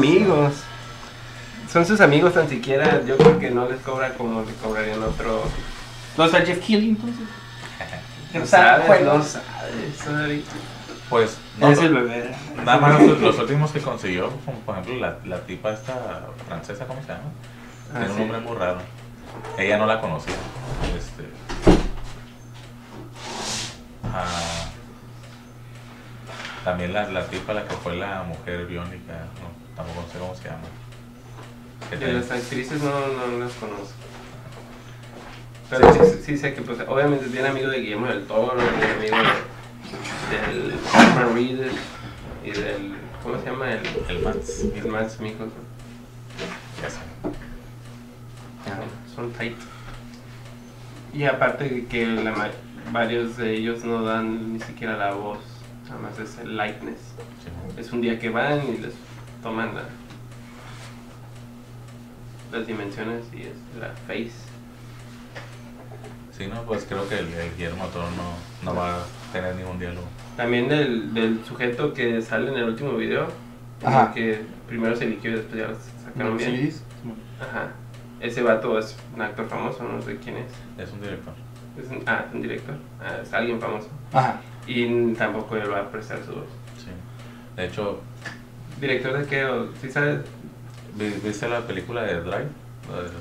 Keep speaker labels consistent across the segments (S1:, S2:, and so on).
S1: amigos. Son sus amigos, tan siquiera yo creo que no les cobra como le cobrarían otro.
S2: ¿No está Jeff Keighley entonces?
S1: No sabes,
S2: bueno.
S1: no sabes, sorry.
S3: Pues, no,
S2: es el bebé.
S3: nada más los, los últimos que consiguió, como por ejemplo la, la tipa esta francesa, ¿cómo se llama?
S1: Ah,
S3: Tiene un
S1: sí.
S3: nombre muy raro. Ella no la conocía. Este. ah, también la, la tipa, la que fue la mujer biónica, no, tampoco sé cómo se llama.
S1: De
S3: tiene-
S1: las actrices no, no las conozco. Pero sí, sí, sé que, pues, obviamente es bien amigo de Guillermo del Toro, bien amigo de, del Norman Reedus y del. ¿Cómo se llama? El,
S3: El Mats.
S1: el Max Mikkelsen.
S3: Ya sé.
S1: Son tight. Y aparte de que la varios de ellos no dan ni siquiera la voz, nada más es el likeness.
S3: Sí.
S1: Es un día que van y les toman la- las dimensiones y es la face.
S3: Sí, no, pues creo que el, el Guillermo Toro no, no va a tener ningún diálogo.
S1: También del, del sujeto que sale en el último video,
S2: Ajá.
S1: que primero se eligió y después ya lo sacaron bien.
S2: ¿Sí?
S1: Ajá. Ese vato es un actor famoso, no sé quién es.
S3: Es un director.
S1: Es un, ah, es un director. Ah, es alguien famoso.
S2: Ajá.
S1: Y tampoco él va a prestar su voz.
S3: Sí. De hecho,
S1: ¿Director de qué? ¿O ¿Sí sabes?
S3: ¿vi- ¿viste la película de Drive?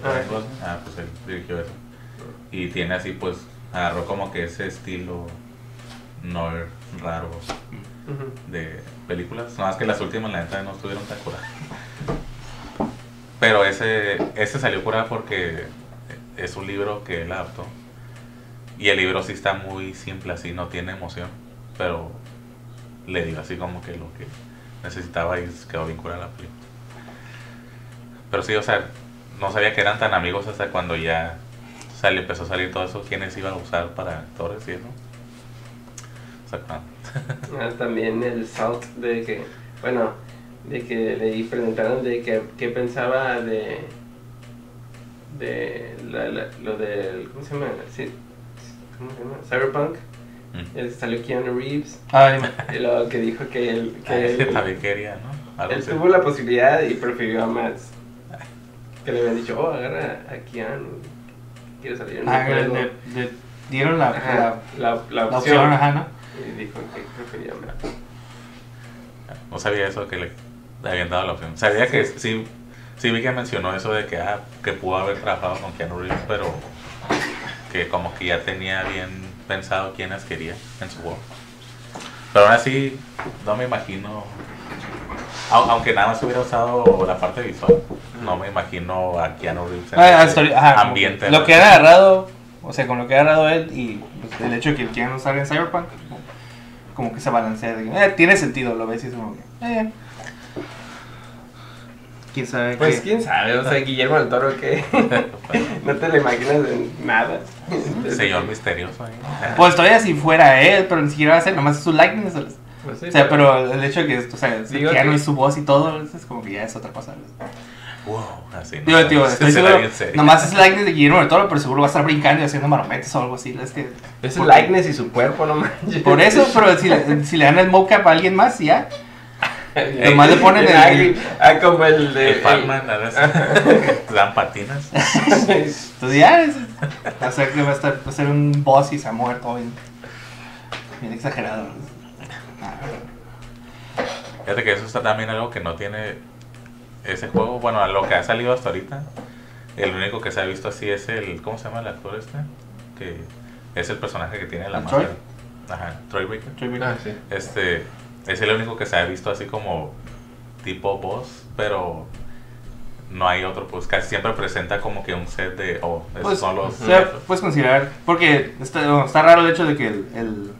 S1: Ah?
S3: Ah, pues él dirigió eso. Y tiene así, pues, agarró como que ese estilo noir raro de películas. Nada más que las últimas, la neta, no estuvieron tan curadas. Pero ese, ese salió curado porque es un libro que él adaptó. Y el libro sí está muy simple, así, no tiene emoción. Pero le dio así como que lo que necesitaba y quedó bien curada la. Pero sí, o sea, no sabía que eran tan amigos hasta cuando ya salió, empezó a salir todo eso, quiénes iban a usar para actores y eso. O sea,
S1: Ah, también el salt de que, bueno, de que le preguntaron de que, qué pensaba de, de la- la- lo del, ¿cómo se llama? ¿Cómo se llama? Cyberpunk.
S3: Mm.
S1: Salió Keanu Reeves
S2: Ay,
S1: y luego que dijo que él, que
S3: ese
S1: él,
S3: también quería, ¿no? Algo
S1: él
S3: así.
S1: tuvo la posibilidad y prefirió a Mads. Que le habían dicho, oh, agarra a Keanu. Quiere salir en un
S2: ah,
S1: juego.
S2: le, le dieron la,
S1: Ajá, la, la,
S2: la, la
S1: opción.
S2: opción, ajá, ¿no?
S1: Y dijo que prefería a Mads.
S3: No sabía eso que le, habían dado la opción. Sabía que sí, sí vi que mencionó eso de que, ah, que pudo haber trabajado con Keanu Reeves, pero que como que ya tenía bien pensado quiénes quería en su juego. Pero aún así, no me imagino, au- aunque nada más hubiera usado la parte visual, no me imagino a Keanu Reeves en
S2: Ah, ajá, como
S3: ambiente.
S2: Lo que ha agarrado, o sea, con lo que ha agarrado él y pues, el hecho de que quieran usar en Cyberpunk, como, que se balancea. de eh, tiene sentido, lo ves y es como que, eh. ¿Quién sabe
S1: Pues
S2: qué?
S1: quién sabe, o sea, Guillermo del Toro que no te lo imaginas en nada.
S3: Señor misterioso ahí.
S2: Pues todavía si fuera él, pero ni siquiera va a ser, nomás es su likeness. O
S1: Pues sí,
S2: sea, pero el hecho de que, o sea, Keanu
S1: que-
S2: es su voz y todo, es como que ya es otra cosa.
S3: Wow, así. ¿no?
S2: Digo, tío, estoy seguro, nomás es likeness de Guillermo del Toro, pero seguro va a estar brincando y haciendo marometas o algo así. Es que,
S1: Es el likeness y su cuerpo, no manches.
S2: Por eso, pero si le, si le dan el mocap a alguien más, ya. Nomás le ponen el-
S1: el. Ah, como el de.
S3: El Pac-Man, a veces. Te dan patinas.
S2: Entonces ya es, va a ser que va a, estar, va a ser un boss y se ha muerto bien, bien exagerado. Ah,
S3: Fíjate que eso está también algo que no tiene ese juego. Bueno, a lo que ha salido hasta ahorita, el único que se ha visto así es el. ¿Cómo se llama el actor este? Que es el personaje que tiene la
S2: ¿El
S3: máscara. Ajá, Troy Baker.
S2: Troy Baker.
S1: Ah, sí.
S3: Este es el único que se ha visto así como tipo boss, pero no hay otro. Pues casi siempre presenta como que un set de. Oh, esos
S2: Pues,
S3: son los.
S2: o sea, puedes considerar, porque está, bueno, está raro el hecho de que el, el,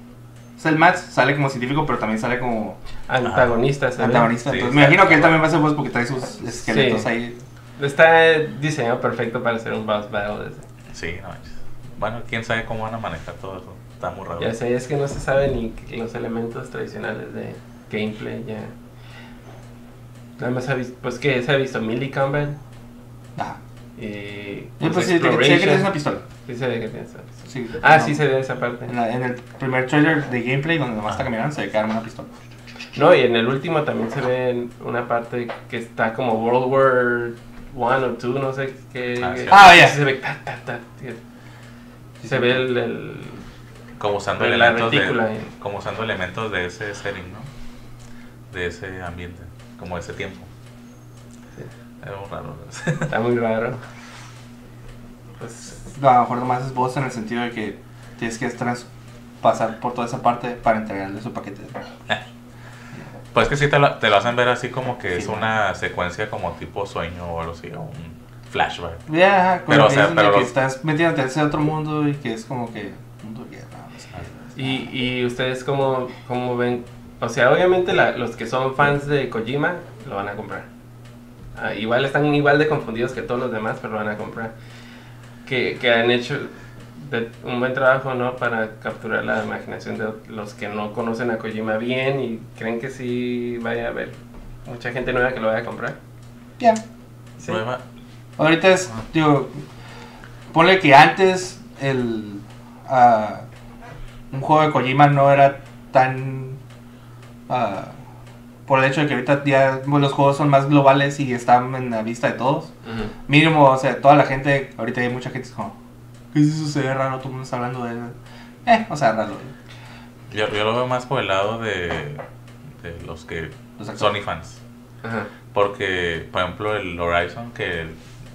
S2: o sea, el Matt sale como científico, pero también sale como
S1: Antagonista, ¿sabes?
S2: antagonista.
S3: Sí,
S2: Entonces me imagino que él también va a ser boss porque trae sus esqueletos
S1: Sí.
S2: ahí.
S1: Está diseñado perfecto para hacer un boss battle. ese.
S3: Sí, no manches. Bueno, quién sabe cómo van a manejar todo eso. Está muy raro.
S1: Ya sé, es que no se sabe ni los elementos tradicionales de gameplay ya. Nada más ha visto, pues que se ha visto melee combat
S2: Ajá.
S1: y
S2: Y
S1: pues,
S2: pues sí, sé que
S1: exploration.
S2: tienes una pistola.
S1: Sí se ve que tienes una pistola.
S2: Sí,
S1: Ah,
S2: no.
S1: sí se ve esa parte.
S2: En, la- en el primer trailer de gameplay, donde nomás está caminando, se ve que arma una pistola.
S1: No, y en el último también se ve una parte que está como World War One o Two, no sé qué.
S3: Ah, sí.
S2: Ah, ya.
S1: Se ve ta, ta, ta, Se ve el, el-
S3: Como usando
S1: la
S3: elementos de,
S1: eh.
S3: como usando elementos de ese setting, ¿no? De ese ambiente, como de ese tiempo.
S1: Sí.
S3: Era muy raro.
S1: Está muy raro. Pues,
S2: A lo mejor nomás es voz en el sentido de que tienes que trans- pasar por toda esa parte para entregarle su paquete.
S3: pues que sí te lo, te lo hacen ver así como que
S2: Sí,
S3: es
S2: ¿no?
S3: una secuencia como tipo sueño o algo así, o un flashback.
S2: Ya,
S3: Pero,
S2: pero,
S3: o sea, pero
S2: que
S3: los-
S2: estás metiéndote en ese otro mundo y que es como que mundo de guerra.
S1: Y, y ustedes cómo, cómo ven, o sea, obviamente la- los que son fans de Kojima lo van a comprar. Ah, igual están igual de confundidos que todos los demás, pero lo van a comprar. Que, que han hecho de- un buen trabajo, ¿no? Para capturar la imaginación de los que no conocen a Kojima bien y creen que sí vaya a haber mucha gente nueva que lo vaya a comprar.
S2: Ya.
S1: Sí.
S3: Nueva-
S2: Ahorita es, digo, ponle que antes el ah, un juego de Kojima no era tan ah, por el hecho de que ahorita ya los juegos son más globales y están en la vista de todos. Mínimo, o sea, toda la gente, ahorita hay mucha gente es como, ¿qué es eso? Se ve raro, todo el mundo está hablando de. Eh, o sea, raro.
S3: Yo, yo lo veo más por el lado de, de los que
S2: Los.
S3: Sony fans.
S1: Ajá.
S3: Porque, por ejemplo, el Horizon, que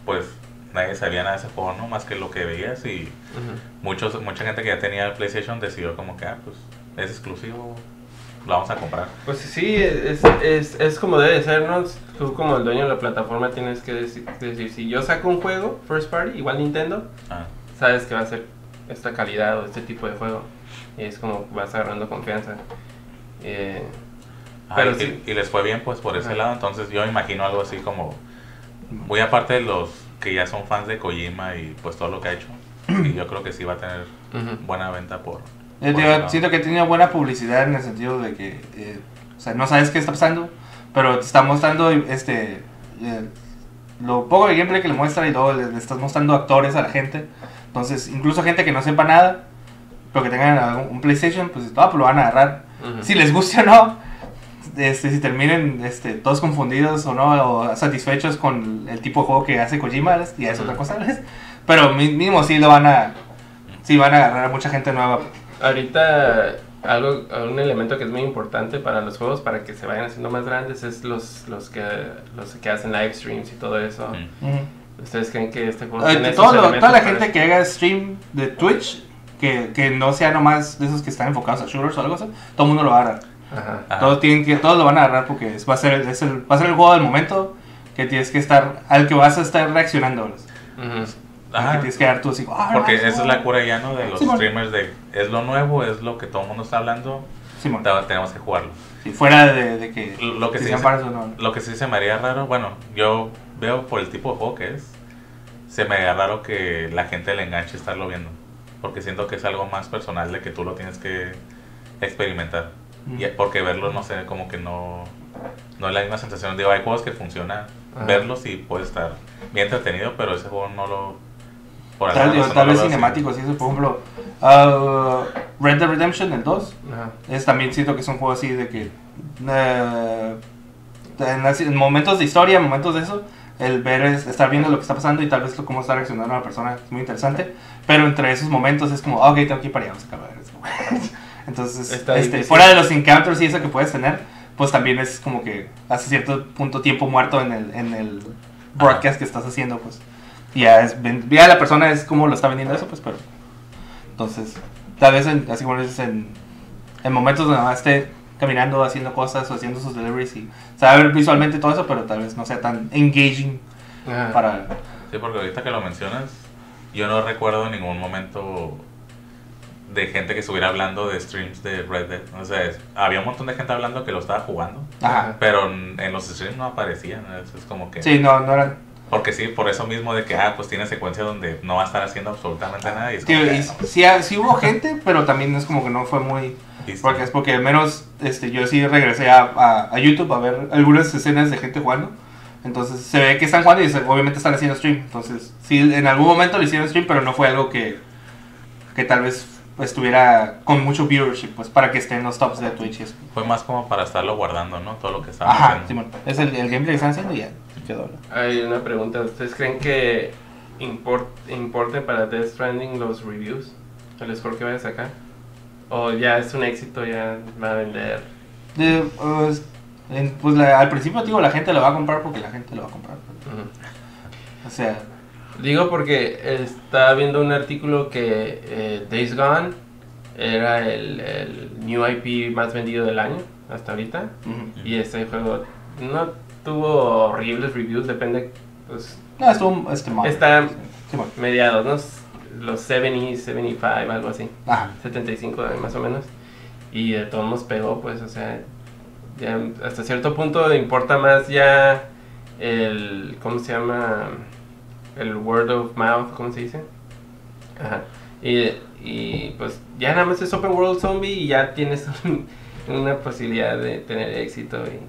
S3: pues nadie sabía nada de ese juego, ¿no? Más que lo que veías y
S1: Ujú.
S3: muchos, mucha gente que ya tenía el PlayStation decidió como que, ah, pues es exclusivo, lo vamos a comprar.
S1: Pues sí, es, es, es como debe ser, ¿no? Tú como el dueño de la plataforma tienes que decir, decir, si yo saco un juego, first party, igual Nintendo,
S3: Ah,
S1: sabes que va a ser esta calidad o este tipo de juego. Y es como vas agarrando confianza. Eh,
S3: ah,
S1: Pero
S3: y,
S1: sí.
S3: y les fue bien pues por ese lado, entonces yo imagino algo así como, muy aparte de los que ya son fans de Kojima y pues todo lo que ha hecho, y yo creo que sí va a tener
S1: ujú.
S3: buena venta por...
S2: Yo
S3: por
S2: digo, siento que tiene buena publicidad en el sentido de que, eh, o sea, no sabes qué está pasando, pero te está mostrando este eh, lo poco de gameplay que le muestra y luego le, le estás mostrando actores a la gente. Entonces, incluso gente que no sepa nada, pero que tengan un PlayStation, pues, ah, pues lo van a agarrar.
S1: Ujú.
S2: Si les guste o no, este, si terminen este, todos confundidos o no, o satisfechos con el tipo de juego que hace Kojima, ya es otra cosa. ¿ves? Pero mi- mínimo sí lo van a, sí van a agarrar a mucha gente nueva.
S1: Ahorita algo, un elemento que es muy importante para los juegos, para que se vayan haciendo más grandes, es los, los, que, los que hacen live streams y todo eso.
S3: Mm.
S1: ¿Ustedes creen que este juego
S2: Eh,
S1: tiene esos
S2: todo lo-
S1: elementos
S2: toda la gente
S1: eso?
S2: que haga stream de Twitch, que, que no sea nomás de esos que están enfocados a shooters o algo así, todo el mundo lo va a agarrar.
S1: Ajá.
S3: Ajá.
S2: Todos, tienen que, todos lo van a agarrar porque es- va, a ser, el- es el, va a ser el juego del momento que tienes que estar, al que vas a estar reaccionando. que tienes que dar tú así, "Ah,
S3: Porque
S2: no,
S3: esa es
S2: no".
S3: la cura ya, ¿no? De los
S2: Sí,
S3: streamers de es lo nuevo, es lo que todo el mundo está hablando,
S2: Simón.
S3: te- tenemos que jugarlo.
S2: Sí, fuera de, de que,
S3: Lo que
S2: que
S3: se-
S2: para eso, no.
S3: Lo que sí se me haría raro, bueno, yo veo por el tipo de juego que es, se me haría raro que la gente le enganche estarlo viendo. Porque siento que es algo más personal de que tú lo tienes que experimentar.
S2: Mm.
S3: Y- porque verlo, no sé, como que no, no es la misma sensación. Digo, hay juegos que funcionan
S1: Ajá.
S3: verlos y puede estar bien entretenido, pero ese juego no lo... Por
S2: Tal, digo, tal
S3: no
S2: vez
S3: lo veo así.
S2: cinemáticos, y eso, por ejemplo, ah, Red Dead Redemption, el 2,
S1: Ajá.
S2: es también siento que es un juego así de que eh, en, las- en momentos de historia, momentos de eso, el ver es estar viendo lo que está pasando y tal vez lo- cómo está reaccionando la persona es muy interesante, pero entre esos momentos es como, ah, ok, tengo que ir para allá, vamos a acabar esto". Entonces, este, fuera de los encounters y eso que puedes tener, pues también es como que hace cierto punto tiempo muerto en el, en el broadcast que estás haciendo, pues. Y ya, es, ya la persona es como lo está vendiendo eso, pues, pero... Entonces, tal vez, en- así como dices, en, en momentos donde más esté caminando, haciendo cosas o haciendo sus deliveries y sabe ver visualmente todo eso, pero tal vez no sea tan engaging
S1: Ajá.
S2: para...
S3: Sí, porque ahorita que lo mencionas, yo no recuerdo en ningún momento de gente que estuviera hablando de streams de Red Dead. O sea, es- había un montón de gente hablando que lo estaba jugando,
S2: Ajá.
S3: pero en, los streams no aparecían. Es, es como que...
S2: Sí, no, no eran...
S3: Porque sí, por eso mismo de que, ah, pues tiene secuencia donde no va a estar haciendo absolutamente nada. Y es
S2: Tío,
S3: que,
S2: y
S3: ah, no,
S2: sí, ha- sí hubo gente, pero también es como que no fue muy...
S3: listo.
S2: Porque es porque al menos este, yo sí regresé a, a, a YouTube a ver algunas escenas de gente jugando. Entonces se ve que están jugando y obviamente están haciendo stream. Entonces, sí, en algún momento lo hicieron stream, pero no fue algo que, que tal vez estuviera con mucho viewership, pues para que esté en los tops de Twitch.
S3: Fue más como para estarlo guardando, ¿no? Todo lo que estaba
S2: Ajá,
S3: haciendo.
S2: Es el, el gameplay que están haciendo y ya quedó. ¿no?
S1: Hay una pregunta. ¿Ustedes creen que import, importe para Death Stranding los reviews? ¿El score que vaya a sacar? ¿O ya es un éxito, ya va a vender?
S2: De, pues, en- pues la- al principio digo, la gente lo va a comprar porque la gente lo va a comprar. O sea,
S1: Digo porque estaba viendo un artículo que eh, Days Gone era el, el new IP más vendido del año hasta ahorita. Y este juego no tuvo horribles reviews, depende, pues,
S2: no, estuvo este mal.
S1: Está-
S2: Simón.
S1: mediados, ¿no? Los 70, 75, algo así.
S2: Ajá.
S1: 75 más o menos. Y de todos nos pegó, pues, o sea, ya hasta cierto punto importa más ya el, ¿cómo se llama? El word of mouth, ¿cómo se dice? Ajá. Y, y pues ya nada más es Open World Zombie y ya tienes un- una posibilidad de tener éxito. Y,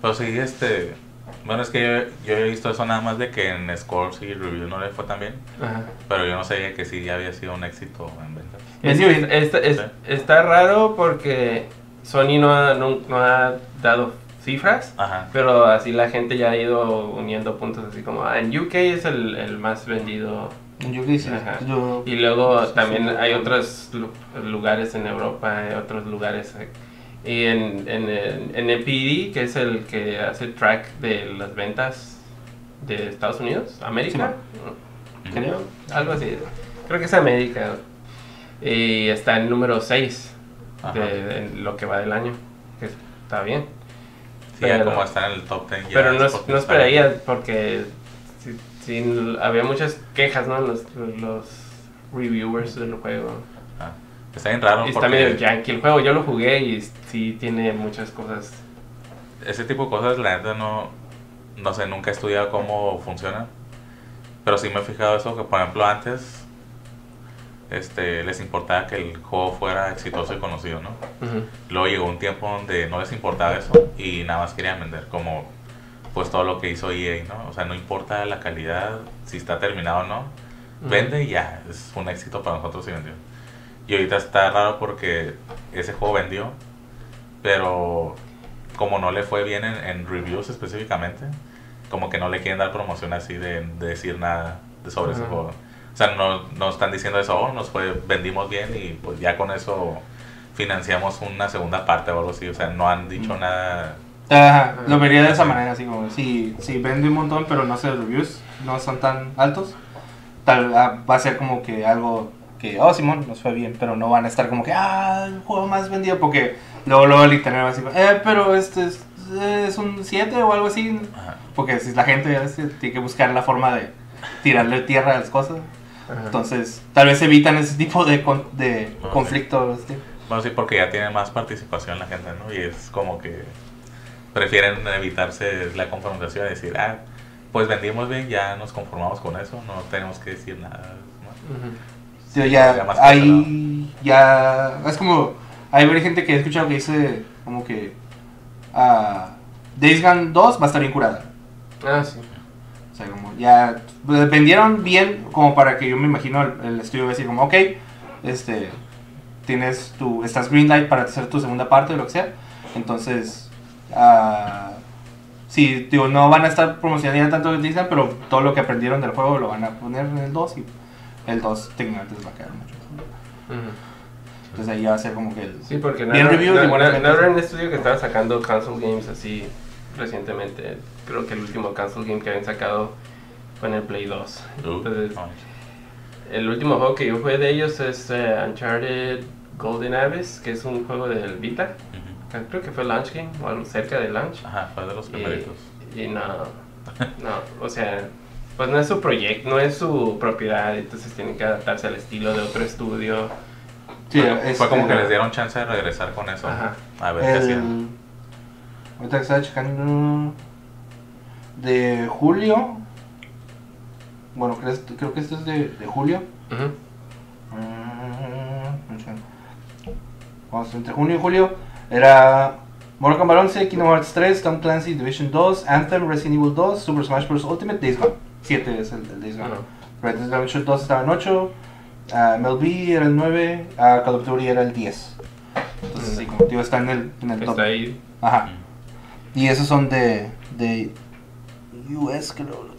S3: Pero sí, este. Bueno, es que yo, yo he visto eso nada más de que en scores y reviews no le fue tan bien.
S1: ajá.
S3: Pero yo no sabía que sí ya había sido un éxito en ventas.
S1: Es-
S2: Vendió bien.
S1: es- es-
S3: Sí.
S1: está raro porque Sony no ha, no, no ha dado cifras,
S3: Ajá.
S1: pero así la gente ya ha ido uniendo puntos así como, ah, en UK es el, el más vendido.
S2: Hice,
S1: Ajá.
S2: yo...
S1: Y luego
S2: Sí,
S1: también
S2: sí.
S1: hay otros lu- lugares en Europa, hay otros lugares. eh, Y en, en, en el PD, que es el que hace track de las ventas de Estados Unidos, América,
S2: Creo.
S1: algo así. Creo que es América. Y está en número 6
S3: Ajá.
S1: de, de lo que va del año. Que está bien.
S3: Sí, ya como está en el top 10 ya.
S1: Pero no,
S3: es
S1: no
S3: está-
S1: esperaría porque sí- sí, había muchas quejas, ¿no? Los, los reviewers del juego.
S3: Ah, Está bien raro
S1: Y está
S3: porque
S1: medio yankee el juego. Yo lo jugué y sí tiene muchas cosas.
S3: ese tipo de cosas, la neta, no, no sé, nunca he estudiado cómo funciona. Pero sí me he fijado eso, que por ejemplo antes este, les importaba que el juego fuera exitoso y conocido, ¿no?
S1: Ujú.
S3: Luego llegó un tiempo donde no les importaba eso y nada más querían vender, como pues todo lo que hizo EA, ¿no? O sea, no importa la calidad, si está terminado o no, vende y ya, es un éxito para nosotros y vendió. Y ahorita está raro porque ese juego vendió, pero como no le fue bien en, en reviews específicamente, como que no le quieren dar promoción así de, de decir nada sobre ese juego. O sea, no, no están diciendo eso, oh, nos fue, vendimos bien y pues ya con eso financiamos una segunda parte o algo así. O sea, no han dicho nada.
S2: Ajá, lo vería de esa manera, así como, si, si vende un montón pero no sé, los reviews no son tan altos, tal ah, va a ser como que algo que, oh Simón, nos fue bien, pero no van a estar como que, ah, el juego más vendido, porque luego, luego el internet va a decir, eh, pero este es, es un 7 o algo así,
S3: Ajá.
S2: porque si la gente este, tiene que buscar la forma de tirarle tierra a las cosas,
S1: Ajá.
S2: entonces tal vez evitan ese tipo de, con- de
S3: Ah,
S2: conflicto. este.
S3: Bueno, sí, porque ya tiene más participación la gente, ¿no? Y es como que prefieren evitarse la confrontación y decir, ah, pues vendimos bien, ya nos conformamos con eso, no tenemos que decir nada.
S2: Yo ya,
S3: Ya
S2: hay, ya, es como, hay gente que he escuchado que dice como que ah, Days Gone 2 va a estar bien curada.
S1: Ah, sí.
S2: O sea, como ya pues, vendieron bien como para que yo me imagino el, el estudio decir como, ok, este, tienes tu, estás green light para hacer tu segunda parte o lo que sea. Entonces, ah, sí, digo, no van a estar promocionando ya tanto el Disney, pero todo lo que aprendieron del juego lo van a poner en el 2 y el 2 técnicamente va a quedar mucho. Entonces ahí va a ser como que el...
S1: Sí, porque no,
S2: y
S1: no, no-
S2: ventas.
S1: no era un estudio que estaba sacando console games así recientemente. Creo que el último console game que habían sacado fue en el Play 2.
S3: Uh,
S1: Entonces,
S3: no.
S1: el último juego que yo jugué de ellos es eh, Uncharted Golden Abyss, que es un juego del Vita.
S3: Ujú.
S1: Creo que fue launch game o algo cerca de launch.
S3: Ajá, fue de los primeritos.
S1: Y, y no, no, o sea, pues no es su proyecto, no es su propiedad, entonces tienen que adaptarse al estilo de otro estudio.
S2: Sí,
S3: fue,
S2: este,
S3: fue como que les dieron chance de regresar con eso.
S1: Ajá.
S3: A ver qué hacían.
S2: el, ahorita que estaba checando de julio. Bueno, creo, creo que esto es de, de julio.
S1: Ujú.
S2: Mm, Vamos, entre junio y julio era Mortal Kombat 11, Kingdom Hearts 3, Tom Clancy Division 2, Anthem, Resident Evil 2, Super Smash Bros. Ultimate, Days Gone. 7 es el, el Days Gone.
S1: Ajá.
S2: Red Dead Redemption 2 estaba en 8, ah, MLB era el 9, ah, Call of Duty era el 10. Entonces, sí, como digo, está en el, en el top.
S1: Está ahí.
S2: Ajá. Y esos son de, de US, creo.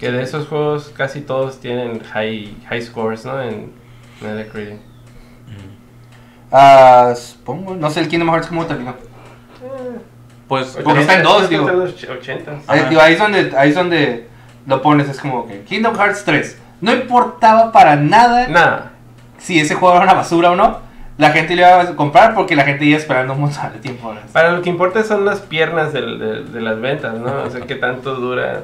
S1: Que de esos juegos casi todos tienen high, high scores, ¿no? En Metacritic.
S2: Ah, supongo, no sé el Kingdom Hearts cómo terminó.
S3: Pues,
S2: Porque está en dos, digo.
S1: está en los 80.
S2: Ahí, digo, ahí es donde, ahí es donde lo pones, es como que Kingdom Hearts 3. No importaba para nada
S1: Nada.
S2: si ese juego era una basura o no. La gente lo iba a comprar porque la gente iba esperando un montón de tiempo.
S1: Para lo que importa son las piernas de, de las ventas, ¿no? O sea, qué tanto dura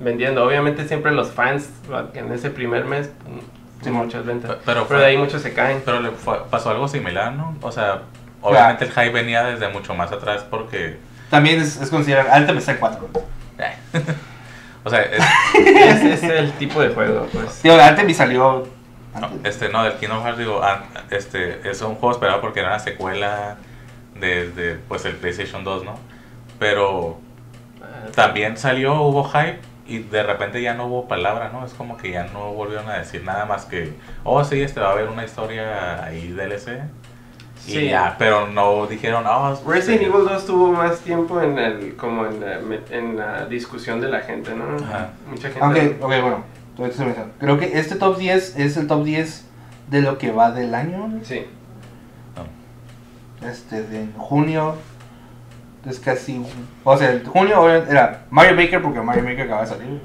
S1: vendiendo. Obviamente siempre los fans, en ese primer mes, mm,
S2: Sí,
S1: muchas ventas.
S3: Pero
S1: Pero, de ahí muchos se caen.
S3: Pero le fue- pasó algo similar, ¿no? O sea, obviamente el hype venía desde mucho más atrás porque...
S2: También es, es. Anthem está en 4.
S3: o sea, es-
S1: Ese es el tipo de juego, pues.
S2: Tío, y salió.
S3: no, este, no, del Kingdom Hearts, digo, ah, este, es un juego esperado porque era una secuela desde, pues, el PlayStation 2, ¿no? Pero
S1: Ah,
S3: también salió, hubo hype y de repente ya no hubo palabra, ¿no? Es como que ya no volvieron a decir nada más que, oh, sí, este va a haber una historia ahí DLC. Y
S1: Sí.
S3: ya, pero no dijeron, oh,
S1: Resident. Evil 2 tuvo más tiempo en el, como en la, en la discusión de la gente, ¿no?
S3: Ajá.
S1: Mucha gente.
S2: Aunque, ok, bueno. Creo que este top 10 es el top 10 de lo que va del año.
S1: Sí.
S2: Este, de junio. Es casi. O sea, el junio era Mario Maker porque Mario Maker acaba de salir.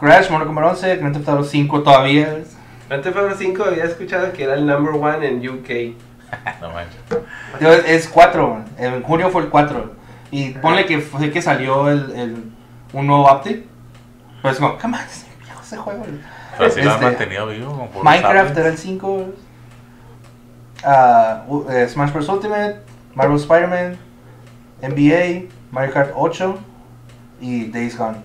S2: Crash, Mortal Kombat 11, Grand Theft Auto 5 todavía.
S1: Grand Theft Auto 5 había escuchado que era el number one en UK.
S3: no manches.
S2: Es, es 4. En junio fue el 4. Y ponle que fue que salió el, el, un nuevo update. Pero es como, come on, es viejo ese juego.
S3: Pero sí lo han
S2: Este,
S3: mantenido vivo. Como por
S2: Minecraft
S3: tablets.
S2: era el 5. ah, u- eh, Smash Bros. Ultimate, Marvel Spider-Man, NBA, Mario Kart 8 y Days Gone.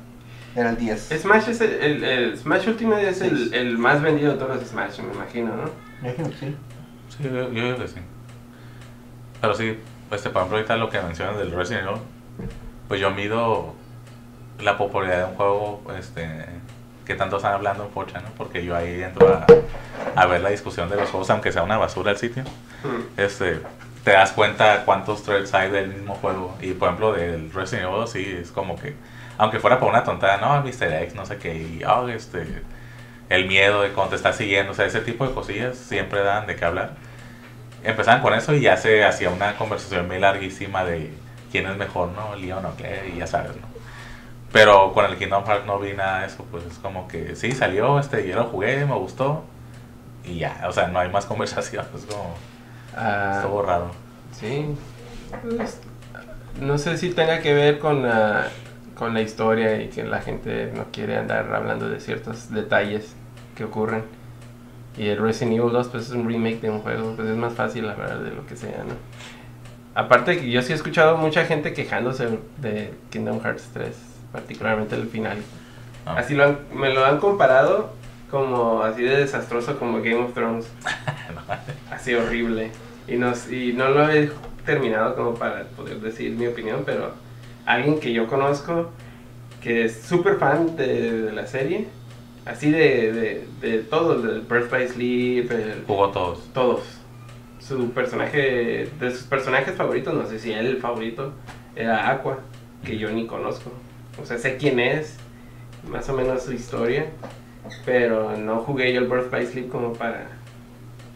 S2: Era el 10.
S1: Smash es el, el- el Smash Ultimate es el, el más vendido de todos los Smash, me imagino, ¿no?
S2: Me imagino que sí.
S3: Sí, yo, yo digo que sí. Pero sí, este, por ejemplo, ahorita lo que mencionas del Resident Evil, pues yo mido la popularidad de un juego este, que tanto están hablando en Pocha, ¿no? Porque yo ahí entro a, a ver la discusión de los juegos, aunque sea una basura el sitio.
S1: Mm.
S3: Este, te das cuenta cuántos threads hay del mismo juego. Y por ejemplo, del Resident Evil, sí, es como que, aunque fuera por una tontada, no, Mr. X, no sé qué, y oh, este, el miedo de cuando te está siguiendo, o sea, ese tipo de cosillas siempre dan de qué hablar. Empezaban con eso y ya se hacía una conversación muy larguísima de quién es mejor, ¿no? Leon o Claire, y ya sabes, ¿no? Pero con el Kingdom Hearts no vi nada de eso, pues es como que sí, salió, este, yo lo jugué, me gustó, y ya, o sea, no hay más conversación, es como,
S1: Ah,
S3: estuvo raro.
S1: sí. Pues, no sé si tenga que ver con la, con la historia y que la gente no quiere andar hablando de ciertos detalles que ocurren. Y el Resident Evil 2 pues es un remake de un juego, pues es más fácil hablar de lo que sea, ¿no? Aparte que yo sí he escuchado mucha gente quejándose de Kingdom Hearts 3, particularmente el final.
S3: ¿no?
S1: Así lo han- me lo han comparado como así de desastroso como Game of Thrones. Así horrible. Y no, y no lo he terminado como para poder decir mi opinión, pero alguien que yo conozco que es súper fan de, de la serie, así de, de, de todo, del Birth by Sleep, el-
S3: Jugó todos.
S1: todos. Su personaje, de sus personajes favoritos, no sé si el favorito era Aqua, que yo ni conozco. O sea, sé quién es, más o menos su historia, pero no jugué yo el Birth by Sleep como para,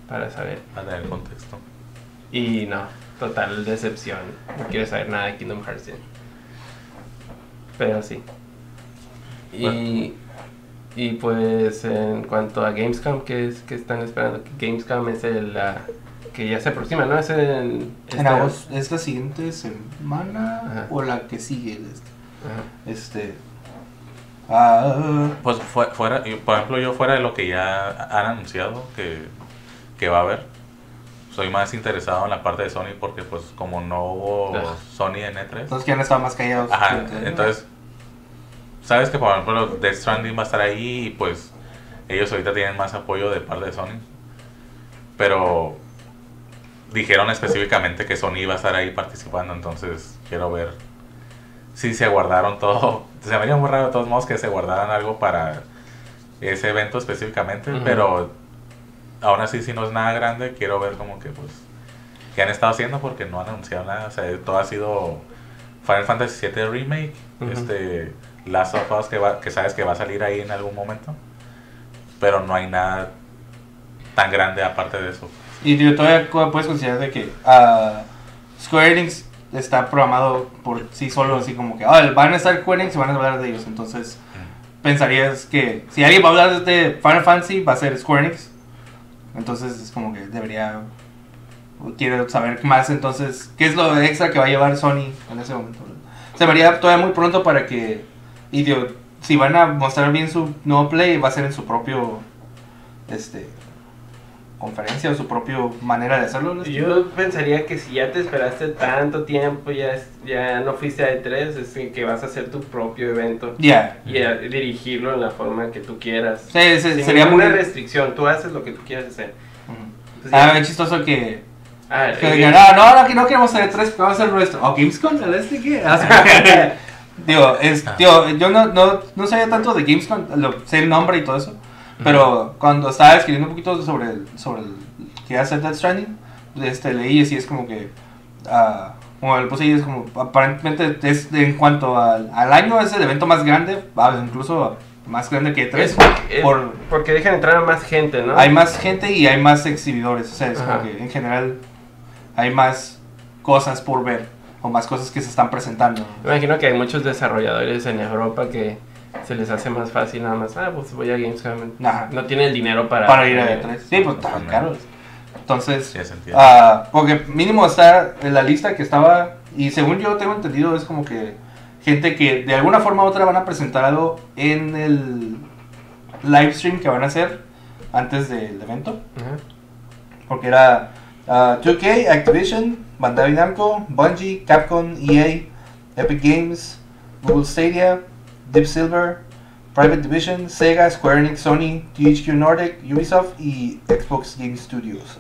S1: para saber.
S3: Para tener contexto.
S1: Y no, total decepción. No quiero saber nada de Kingdom Hearts. Pero sí. Y, y pues en cuanto a Gamescom, ¿qué, es, qué están esperando? Gamescom es el que ya se aproxima, ¿no? Es En este-
S2: agosto, ¿Es la siguiente semana
S1: Ajá.
S2: o la que sigue? Este.
S1: Ajá.
S2: este ah,
S3: Pues fue- fuera, y, por ejemplo, yo fuera de lo que ya han anunciado que, que va a haber, soy más interesado en la parte de Sony porque pues como no hubo
S1: Ah.
S3: Sony en E3,
S2: entonces que han estado más callados.
S3: ajá, entonces sabes que por ejemplo Death Stranding va a estar ahí y pues ellos ahorita tienen más apoyo de parte de Sony, pero dijeron específicamente que Sony iba a estar ahí participando, entonces quiero ver si se guardaron todo. Se me haría muy raro de todos modos que se guardaran algo para ese evento específicamente, pero aún así si no es nada grande, quiero ver como que pues qué han estado haciendo porque no han anunciado nada, o sea, todo ha sido Final Fantasy VII Remake, este Last of Us que, va- que sabes que va a salir ahí en algún momento, pero no hay nada tan grande aparte de eso.
S2: Y tío, todavía puedes considerar de que ah, Square Enix está programado por sí solo, así como que ah, van a estar Enix y van a hablar de ellos. Entonces, pensarías que si alguien va a hablar de Final Fantasy, va a ser Square. Entonces, es como que debería. Quiero saber más. Entonces, ¿qué es lo extra que va a llevar Sony en ese momento? Se me haría todavía muy pronto para que. Y tío, si van a mostrar bien su nuevo play, va a ser en su propio. Este conferencia o su propia manera de hacerlo. ¿no?
S1: Yo pensaría que si ya te esperaste tanto tiempo, ya, ya no fuiste a E3, es que vas a hacer tu propio evento
S2: Ya.
S1: y a dirigirlo en la forma que tú quieras.
S2: Sí, sí,
S1: Sin
S2: sería muy.
S1: ninguna restricción, tú haces lo que tú quieras hacer.
S2: Ujú.
S1: Pues
S2: Ah, es chistoso que.
S1: Ah,
S2: que
S1: eh,
S2: digan, ah, no, no, que no queremos hacer tres, vamos a hacer nuestro. O Gamescom, ¿el este qué? Ah, sí. Digo, es, tío, yo no, no, no sabía tanto de Gamescom, lo, sé el nombre y todo eso. Pero cuando estaba escribiendo un poquito sobre el, sobre el que hace Death Stranding, este, leí y es como que. ah, como puse ahí, es como. Aparentemente, es en cuanto al, al año, es el evento más grande, ah, incluso más grande que tres.
S1: es- es
S2: por,
S1: porque dejan entrar a más gente, ¿no?
S2: hay más gente y hay más exhibidores. O sea, es como que en general hay más cosas por ver o más cosas que se están presentando.
S1: Me imagino que hay muchos desarrolladores en Europa que se les hace más fácil nada más, ah, pues voy a Gamescom.
S2: Ajá.
S1: No tiene el dinero para...
S2: Para ir a E3. Sí, pues tan
S3: Totalmente.
S2: caros. Entonces,
S3: Tiene sentido.
S2: ah, porque mínimo está en la lista que estaba, y según yo tengo entendido, es como que gente que de alguna forma u otra van a presentar algo en el live stream que van a hacer antes del evento.
S1: Ajá.
S2: Porque era ah, 2K, Activision, Bandai Namco, Bungie, Capcom, EA, Epic Games, Google Stadia, Deep Silver, Private Division, Sega, Square Enix, Sony, THQ Nordic, Ubisoft y Xbox Game Studios.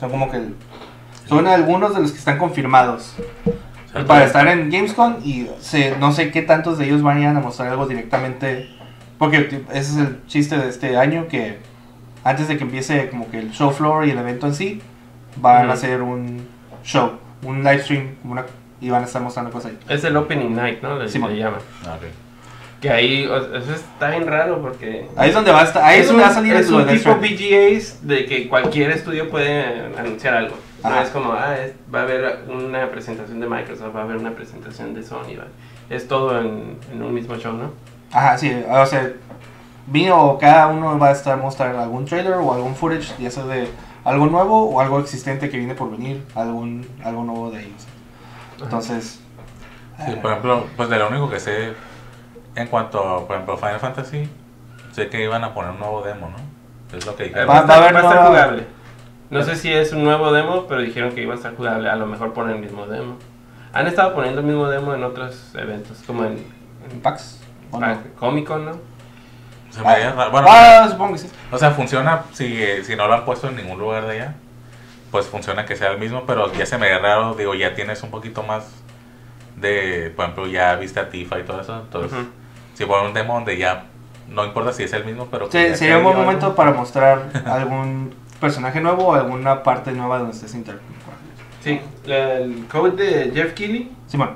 S2: Son como que son algunos de los que están confirmados para estar en Gamescom y se- no sé qué tantos de ellos vayan a mostrar algo directamente. Porque ese es el chiste de este año que antes de que empiece como que el show floor y el evento en sí, van a hacer un show, un live stream una, y van a estar mostrando cosas ahí.
S1: Es el Opening Night, ¿no? Le,
S2: Simón.
S1: le llaman.
S3: Ah, ok.
S1: Que ahí, o- eso está bien raro porque...
S2: Ahí es donde va a estar, ahí es, donde va a salir
S1: es un tipo. VGAs de que cualquier estudio puede anunciar algo. No
S2: Ajá.
S1: es como, ah, es- va a haber una presentación de Microsoft, va a haber una presentación de Sony. va- Es todo en, en un mismo show, ¿no?
S2: Ajá, sí, o sea, vino cada uno va a estar mostrando algún trailer o algún footage, ya sea de algo nuevo o algo existente que viene por venir, algún algo nuevo de ellos. Entonces,
S3: Sí, por ejemplo, pues de lo único que sé en cuanto a, por ejemplo, Final Fantasy, sé que iban a poner un nuevo demo, ¿no? Es lo que dijeron.
S2: Va- va a haber
S1: va a estar jugable. No sé si es un nuevo demo, pero dijeron que iba a estar jugable. A lo mejor ponen el mismo demo. Han estado poniendo el mismo demo en otros eventos, como en, en
S2: PAX. ¿o no?
S1: Ah, Comic Con, ¿no?
S3: Se me raro. Bueno,
S2: ah, supongo que sí.
S3: o sea, funciona si, si no lo han puesto en ningún lugar de allá. Pues funciona que sea el mismo, pero ya se me haría raro. Digo, ya tienes un poquito más de, por ejemplo, ya viste a Tifa y todo eso. Entonces,
S1: Ujú.
S3: si ponen un demo donde ya no importa si es el mismo, pero que
S2: Sí, sería un buen momento
S3: algo.
S2: para mostrar algún personaje nuevo o alguna parte nueva donde estés interactuando.
S1: Sí, el code de Jeff Keighley,
S2: Simón,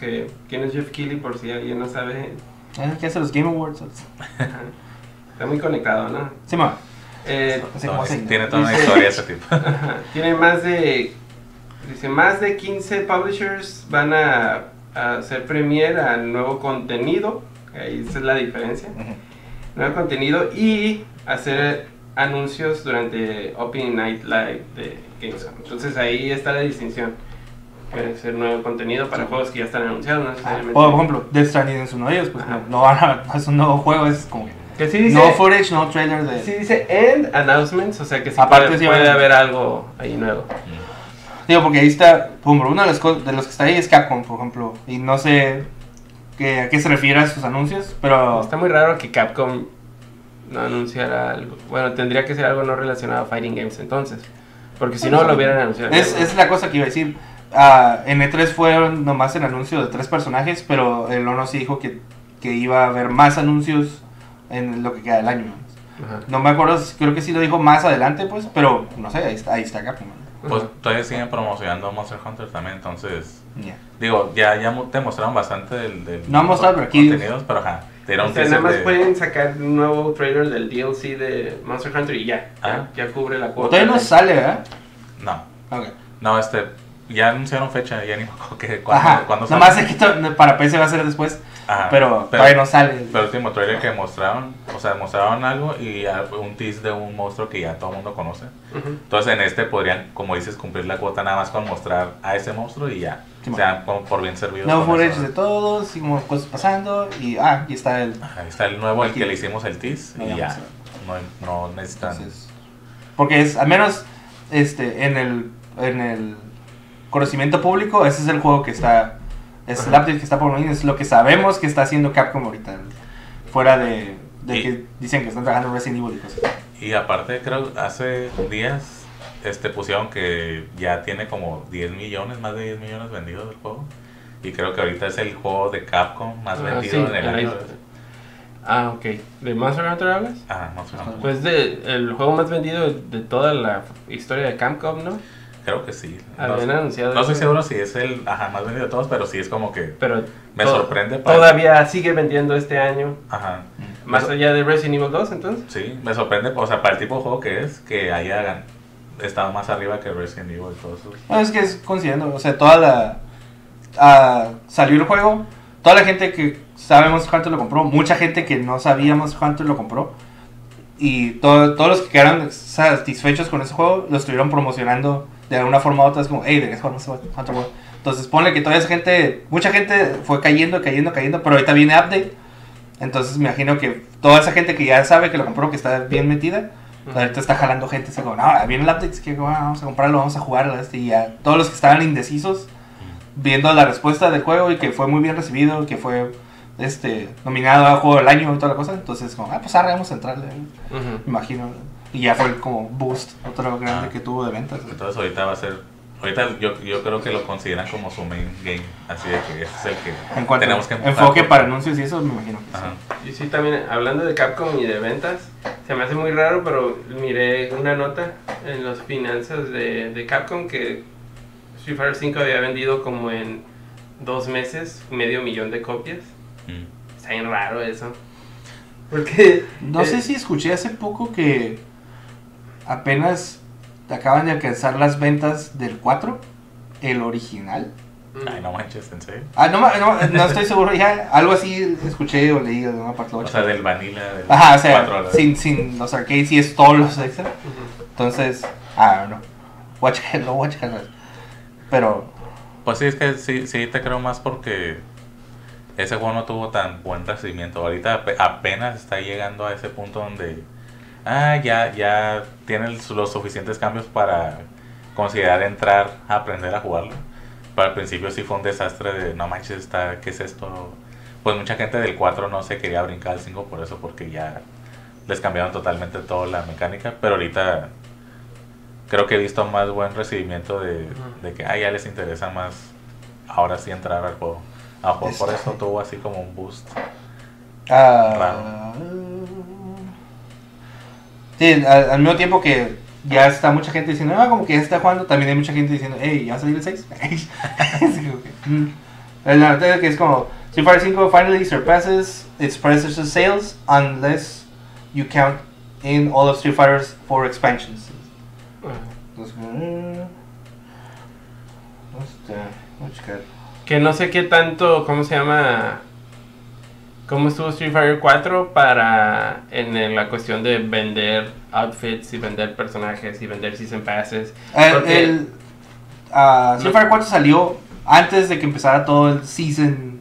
S1: que quién es Jeff Keighley por si alguien no sabe,
S2: ¿eh? ¿qué hace los Game Awards?
S1: Está muy conectado, ¿no?
S2: Simón,
S1: Eh,
S3: tiene toda una
S1: Dice-
S3: historia ese tipo.
S1: Tiene más de. Dice, más de 15 publishers van a, a hacer premiere a nuevo contenido. Ahí esa es la diferencia. Nuevo contenido y hacer anuncios durante Opening Night Live de Gamescom. Entonces ahí está la distinción. Puede ser nuevo contenido para juegos que ya están anunciados, no
S2: o
S1: necesariamente.
S2: por ejemplo, Death Stranding es uno de ellos, pues no, no van a, no es un nuevo juego, es como
S1: Que sí dice,
S2: no footage, no trailer de...
S1: sí dice end announcements, o sea que sí
S2: Aparte
S1: puede,
S2: sí
S1: puede haber algo ahí nuevo.
S2: Digo, porque ahí está, por ejemplo, uno de los, de los que está ahí es Capcom, por ejemplo, y no sé qué, a qué se refiere a sus anuncios, pero...
S1: Está muy raro que Capcom no anunciara algo. Bueno, tendría que ser algo no relacionado a Fighting Games entonces. Porque si no lo hubieran anunciado.
S2: Es, es la cosa que iba a decir. Ah, en E3 fueron nomás el anuncio de tres personajes, pero el Ono sí dijo que que iba a haber más anuncios en lo que queda del año.
S1: Ajá.
S2: No me acuerdo, creo que sí lo dijo más adelante, pues, pero no sé, ahí está, ahí está Capcom.
S3: Pues todavía siguen promocionando Monster Hunter también, entonces.
S2: Ya.
S3: Digo, ya, ya te mostraron bastante del. del
S2: No han mostrado, pero aquí-
S3: contenidos, pero ajá. Te dieron
S1: O
S3: un
S1: sea, nada más
S3: de-
S1: pueden sacar un nuevo trailer del DLC de Monster Hunter y ya. Ya, ya cubre la
S2: O
S1: cuota.
S2: todavía no sale, ¿verdad?
S3: No,
S2: Ok.
S3: no, este. Ya anunciaron fecha, ya ni me acuerdo que, cuándo, cuándo sale.
S2: es que to- para PC va a ser después,
S3: Ajá,
S2: pero, todavía no sale.
S3: Pero el último trailer que mostraron, o sea, mostraron algo y ya fue un tease de un monstruo que ya todo el mundo conoce.
S1: Ujú.
S3: Entonces en este podrían, como dices, cumplir la cuota nada más con mostrar a ese monstruo y ya.
S2: Sí,
S3: o sea, como por bien servido.
S2: Nuevo footage de todos, y como cosas pasando, y ah, aquí está el...
S3: Ajá, Ahí está el nuevo, el que le hicimos el tease
S2: No,
S3: y
S2: ya
S3: No, no necesitan.
S2: Entonces, porque es, al menos, este, en el, en el conocimiento público, ese es el juego que está, es el update que está por venir, es lo que sabemos que está haciendo Capcom ahorita, fuera de, de
S3: Y-
S2: que dicen que están trabajando en Resident Evil y cosas.
S3: Y aparte, creo, hace días este pusieron que ya tiene como 10 millones, más de 10 millones vendidos del juego. Y creo que ahorita es el juego de Capcom más
S1: Ah,
S3: vendido
S1: sí,
S3: en el
S1: el
S3: año.
S1: Ah, ok. ¿De Monster Hunter hablas?
S3: Ah, sé.
S2: Ajá.
S1: Pues de, el juego más vendido de toda la historia de Capcom, ¿no?
S3: Creo que sí. No,
S1: Habían anunciado
S3: no estoy
S1: eso.
S3: seguro si es el ajá, más vendido de todos, pero sí es como que.
S1: Pero
S3: Me
S1: to-
S3: sorprende para-
S1: Todavía sigue vendiendo este año.
S3: Ajá.
S1: Más allá de Resident Evil 2, entonces.
S3: Sí, me sorprende, o sea, para el tipo de juego que es, que haya estado más arriba que Resident Evil y todo eso.
S2: No, es que es considerando, o sea, toda la... salió el juego, toda la gente que sabe Monster Hunter lo compró, mucha gente que no sabía Monster Hunter lo compró, y todo- todos los que quedaron satisfechos con ese juego lo estuvieron promocionando de alguna forma u otra, es como, hey, deberías jugar Monster Hunter World. Entonces ponle que toda esa gente, mucha gente fue cayendo, cayendo, cayendo, pero ahorita viene update, entonces me imagino que toda esa gente que ya sabe que lo compró, que está bien metida. Ahorita está jalando gente así como, no, viene el update, es que bueno, vamos a comprarlo, vamos a jugarlo. Este, y ya todos los que estaban indecisos, viendo la respuesta del juego y que fue muy bien recibido, que fue este nominado a juego del año y toda la cosa, entonces como, ah, pues ahora vamos a entrarle, me
S1: Ujú.
S2: imagino. Y ya fue como boost, otro grande
S3: Ah.
S2: que tuvo de ventas.
S3: Entonces ahorita va a ser, ahorita yo, yo creo que lo consideran como su main game, así de que ese es el que
S2: En cuanto
S3: tenemos que
S2: enfoque para anuncios y eso, me imagino que sí.
S1: Y sí, también hablando de Capcom y de ventas, se me hace muy raro, pero miré una nota en las finanzas de, de Capcom que Street Fighter 5 había vendido como en dos meses medio millón de copias.
S3: Mm.
S1: Está bien raro eso. Porque...
S2: No
S1: eh,
S2: sé si escuché hace poco que apenas acaban de alcanzar las ventas del 4, el original.
S3: Ay, no manches, en serio.
S2: Ah, no, no, no estoy seguro, ya algo así escuché o leí de una parte
S3: O sea, del vanilla. Del
S2: Ajá, o sea, sin, sin los arcades y es todos los extra. Entonces, ah, no. Watch Hello, Watch. Pero,
S3: Pues sí, es que sí, sí te creo más porque ese juego no tuvo tan buen recibimiento. Ahorita ape- apenas está llegando a ese punto donde ah, ya, ya tiene el- los suficientes cambios para considerar entrar a aprender a jugarlo. Pero al principio sí fue un desastre de no manches, está, ¿qué es esto? Pues mucha gente del 4 no se quería brincar al 5 por eso, porque ya les cambiaron totalmente toda la mecánica. Pero ahorita creo que he visto más buen recibimiento de que ah, ya les interesa más ahora sí entrar al juego. A lo mejor por
S2: Este.
S3: eso tuvo así como un boost.
S2: ah, sí, al, al mismo tiempo que ya está mucha gente diciendo, ah, como que ya está jugando, también hay mucha gente diciendo, hey, ¿ya va a salir el 6? Así como que, mm. La verdad es que es como, Street Fighter 5 finally surpasses its predecessor sales unless you count in all of Street Fighter's four expansions.
S1: Ajá.
S2: Entonces, mm.
S1: Que no sé qué tanto, ¿cómo se llama? ¿Cómo estuvo Street Fighter 4 para en, en la cuestión de vender outfits y vender personajes y vender season passes?
S2: El,
S1: Porque-
S2: el, ah, Street Fighter 4 salió antes de que empezara todo el season.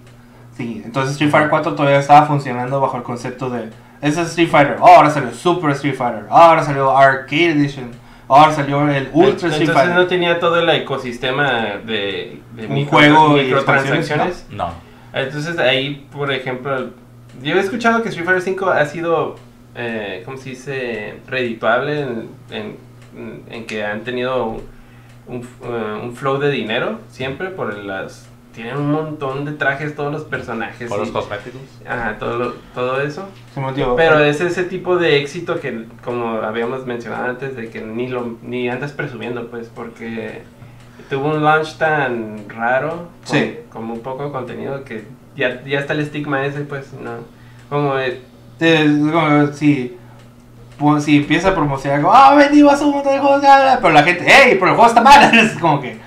S2: Sí, entonces Street Fighter 4 todavía estaba funcionando bajo el concepto de ese es Street Fighter. Oh, ahora salió Super Street Fighter. Oh, ahora salió Arcade Edition. Oh, ahora salió el Ultra Street
S1: Entonces
S2: Fighter.
S1: no tenía todo el ecosistema de, de
S2: Un
S1: micro-
S2: juego y
S1: microtransacciones.
S3: No.
S1: Entonces ahí, por ejemplo, yo he escuchado que Street Fighter 5 ha sido, eh, ¿cómo se dice?, redituable en, en- en que han tenido un, un, eh, un flow de dinero siempre por las tienen un montón de trajes todos los personajes.
S3: Por los cosméticos.
S1: Ajá, todo, lo- todo eso.
S2: Dio-
S1: Pero es ese tipo de éxito que, como habíamos mencionado antes, de que ni lo ni andas presumiendo, pues, porque tuvo un launch tan raro, con,
S2: Sí.
S1: como un poco de contenido, que ya, ya está el estigma ese, pues, no. Como
S2: como si, pues, si empieza a promocionar como, ah, vendimos un montón de juegos, bla, bla", pero la gente, hey, pero el juego está mal. Es como que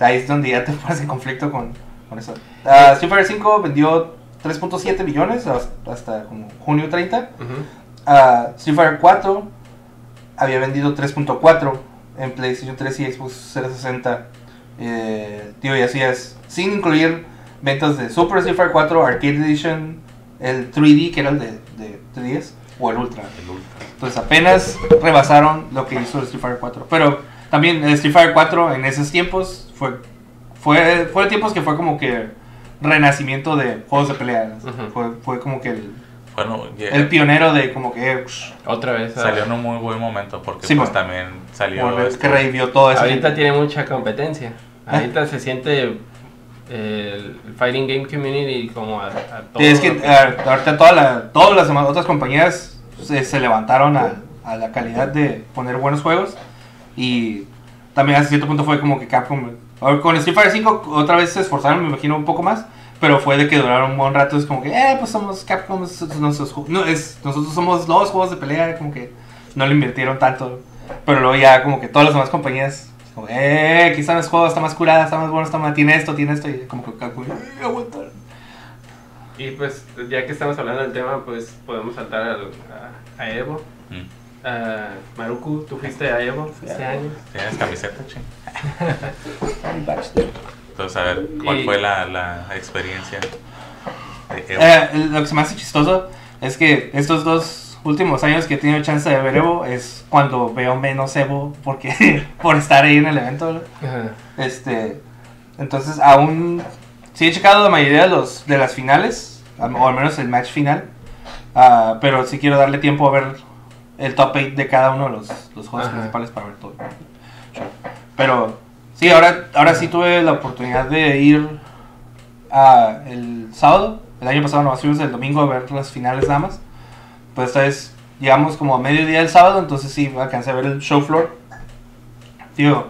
S2: ahí es donde ya te pones en conflicto con, con eso. Street Fighter 5 vendió 3.7 millones hasta, hasta como junio 30.
S1: ujú,
S2: Ah, Street Fighter 4 había vendido 3.4 en PlayStation 3 y Xbox 360. Eh, tío, y así es. Sin incluir ventas de Super Street Fighter 4, Arcade Edition, el 3D, que era el de, de 3DS, o el Ultra.
S3: El Ultra.
S2: Entonces apenas rebasaron lo que hizo el Street Fighter 4. Pero también el Street Fighter 4 en esos tiempos fue, fue, fue tiempos que fue como que renacimiento de juegos de pelea.
S1: Ujú.
S2: fue, fue como que el,
S3: Bueno, ya-
S2: el pionero de como que... eh, psh,
S1: otra vez. ah,
S3: salió en un muy buen momento porque
S2: Sí,
S3: pues también salió
S2: que revivió todo eso.
S1: Ahorita tiene mucha competencia.
S2: Ah.
S1: Ahorita se siente el fighting game community como a, a todo.
S2: Sí, es que
S1: lo
S2: eh, ahorita toda la- todas las demás- otras compañías se, se levantaron a, a la calidad de poner buenos juegos y también hasta cierto punto fue como que Capcom con Street Fighter 5 otra vez se esforzaron me imagino un poco más pero fue de que duraron un buen rato es como que eh pues somos Capcom ju- no, es, nosotros somos los juegos de pelea como que no le invirtieron tanto pero luego ya como que todas las demás compañías como eh quizá los juegos está más curada está más bueno está más tiene esto tiene esto y como que Capcom eh, aguanta.
S1: Y pues, ya que estamos hablando del tema, pues podemos saltar al- a, a Evo.
S3: Mm.
S1: Ah, Maruku, tú fuiste a Evo este año.
S3: ¿Tienes camiseta, ching? Entonces, a ver, ¿cuál
S1: Y-
S3: fue la, la experiencia de Evo?
S2: Eh, lo que se me hace chistoso es que estos dos últimos años que he tenido chance de ver Evo es cuando veo menos Evo porque por estar ahí en el evento. Este, entonces aún sí he checado la mayoría de los de las finales o al menos el match final, ah, pero sí quiero darle tiempo a ver el top 8 de cada uno de los, los juegos
S1: Ajá.
S2: principales para ver todo. Pero sí, ahora ahora sí tuve la oportunidad de ir a el sábado. El año pasado nos fuimos el domingo a ver las finales nada más. Pues esta vez llegamos como a mediodía del sábado, entonces sí alcancé a ver el show floor. Tío,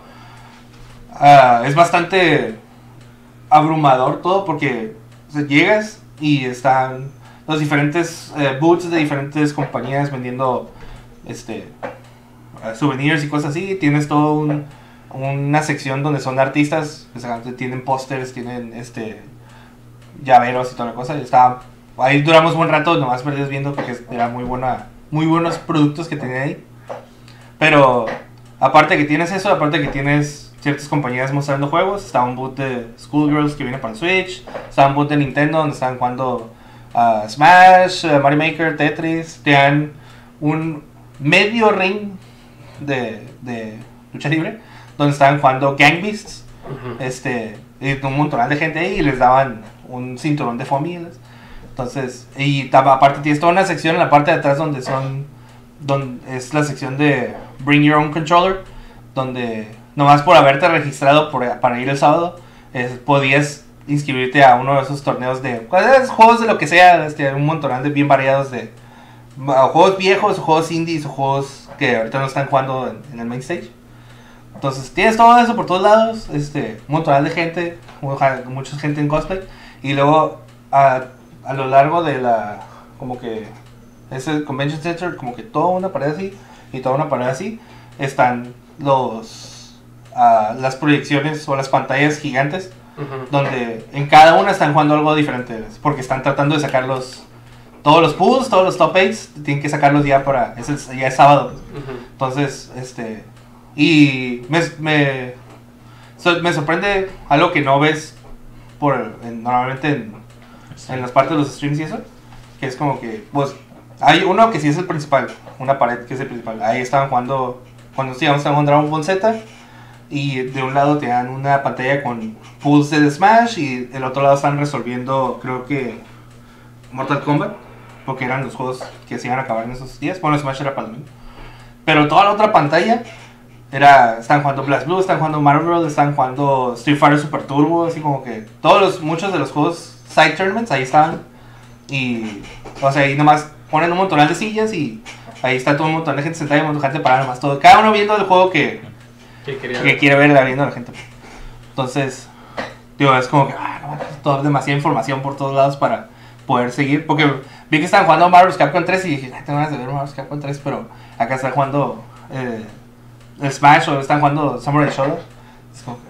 S2: ah, es bastante abrumador todo porque o sea, llegas y están los diferentes eh, booths de diferentes compañías vendiendo este souvenirs y cosas así. Tienes todo un- una sección donde son artistas, tienen pósters, tienen este llaveros y toda la cosa. Estaba, ahí duramos un buen rato, nomás perdidos viendo porque era muy buena, muy buenos productos que tenía ahí. Pero aparte que tienes eso, aparte que tienes ciertas compañías mostrando juegos, estaba un boot de Schoolgirls que viene para el Switch, estaba un boot de Nintendo donde estaban jugando ah, Smash, ah, Mario Maker, Tetris, tenían un medio ring de, de lucha libre donde estaban jugando Gang Beasts este, y un montón de gente ahí y les daban un cinturón de familias. Entonces, y aparte tienes toda una sección en la parte de atrás donde son, donde es la sección de Bring Your Own Controller, donde nomás por haberte registrado por- para ir el sábado, es- podías inscribirte a uno de esos torneos de pues, juegos de lo que sea, este, un montón de bien variados de juegos viejos, juegos indies, o juegos que ahorita no están jugando en, en el main stage. Entonces tienes todo eso por todos lados, este, un montón de gente, mucha gente en cosplay, y luego a, a lo largo de la, como que, ese convention center, como que toda una pared así, y toda una pared así, están los, ah, las proyecciones o las pantallas gigantes,
S1: Ujú.
S2: donde en cada una están jugando algo diferente, porque están tratando de sacar los, todos los pools, todos los top 8, tienen que sacarlos ya para, es el- ya es sábado. pues. Entonces, este. Y me, me, so- me sorprende algo que no ves por, en- normalmente en, en las partes de los streams y eso. Que es como que, pues, hay uno que sí es el principal, una pared que es el principal. Ahí estaban jugando, cuando sí, estaban jugando Dragon Ball Z. Y de un lado te dan una pantalla con pulls de Smash y el otro lado están resolviendo, creo que, Mortal Kombat. Porque eran los juegos que se iban a acabar en esos días. Bueno, Smash era para el domingo. Pero toda la otra pantalla era, están jugando Blast Blue, están jugando Marvel, están jugando Street Fighter Super Turbo, así como que todos los, muchos de los juegos side tournaments ahí estaban. Y, o sea, ahí nomás ponen un montón de sillas y ahí está todo un montón de gente sentada y un montón de gente parada nomás todo. Cada uno viendo el juego que,
S1: ¿Qué quería
S2: que quiere ver viendo a la gente. Entonces, digo, es como que, ah, no, toda demasiada información por todos lados para poder seguir. Porque vi que estaban jugando Marvel's Capcom 3 y dije, "Ay, tengo ganas de ver Marvel's Capcom 3, pero acá están jugando eh, Smash o están jugando Samurai Shodown.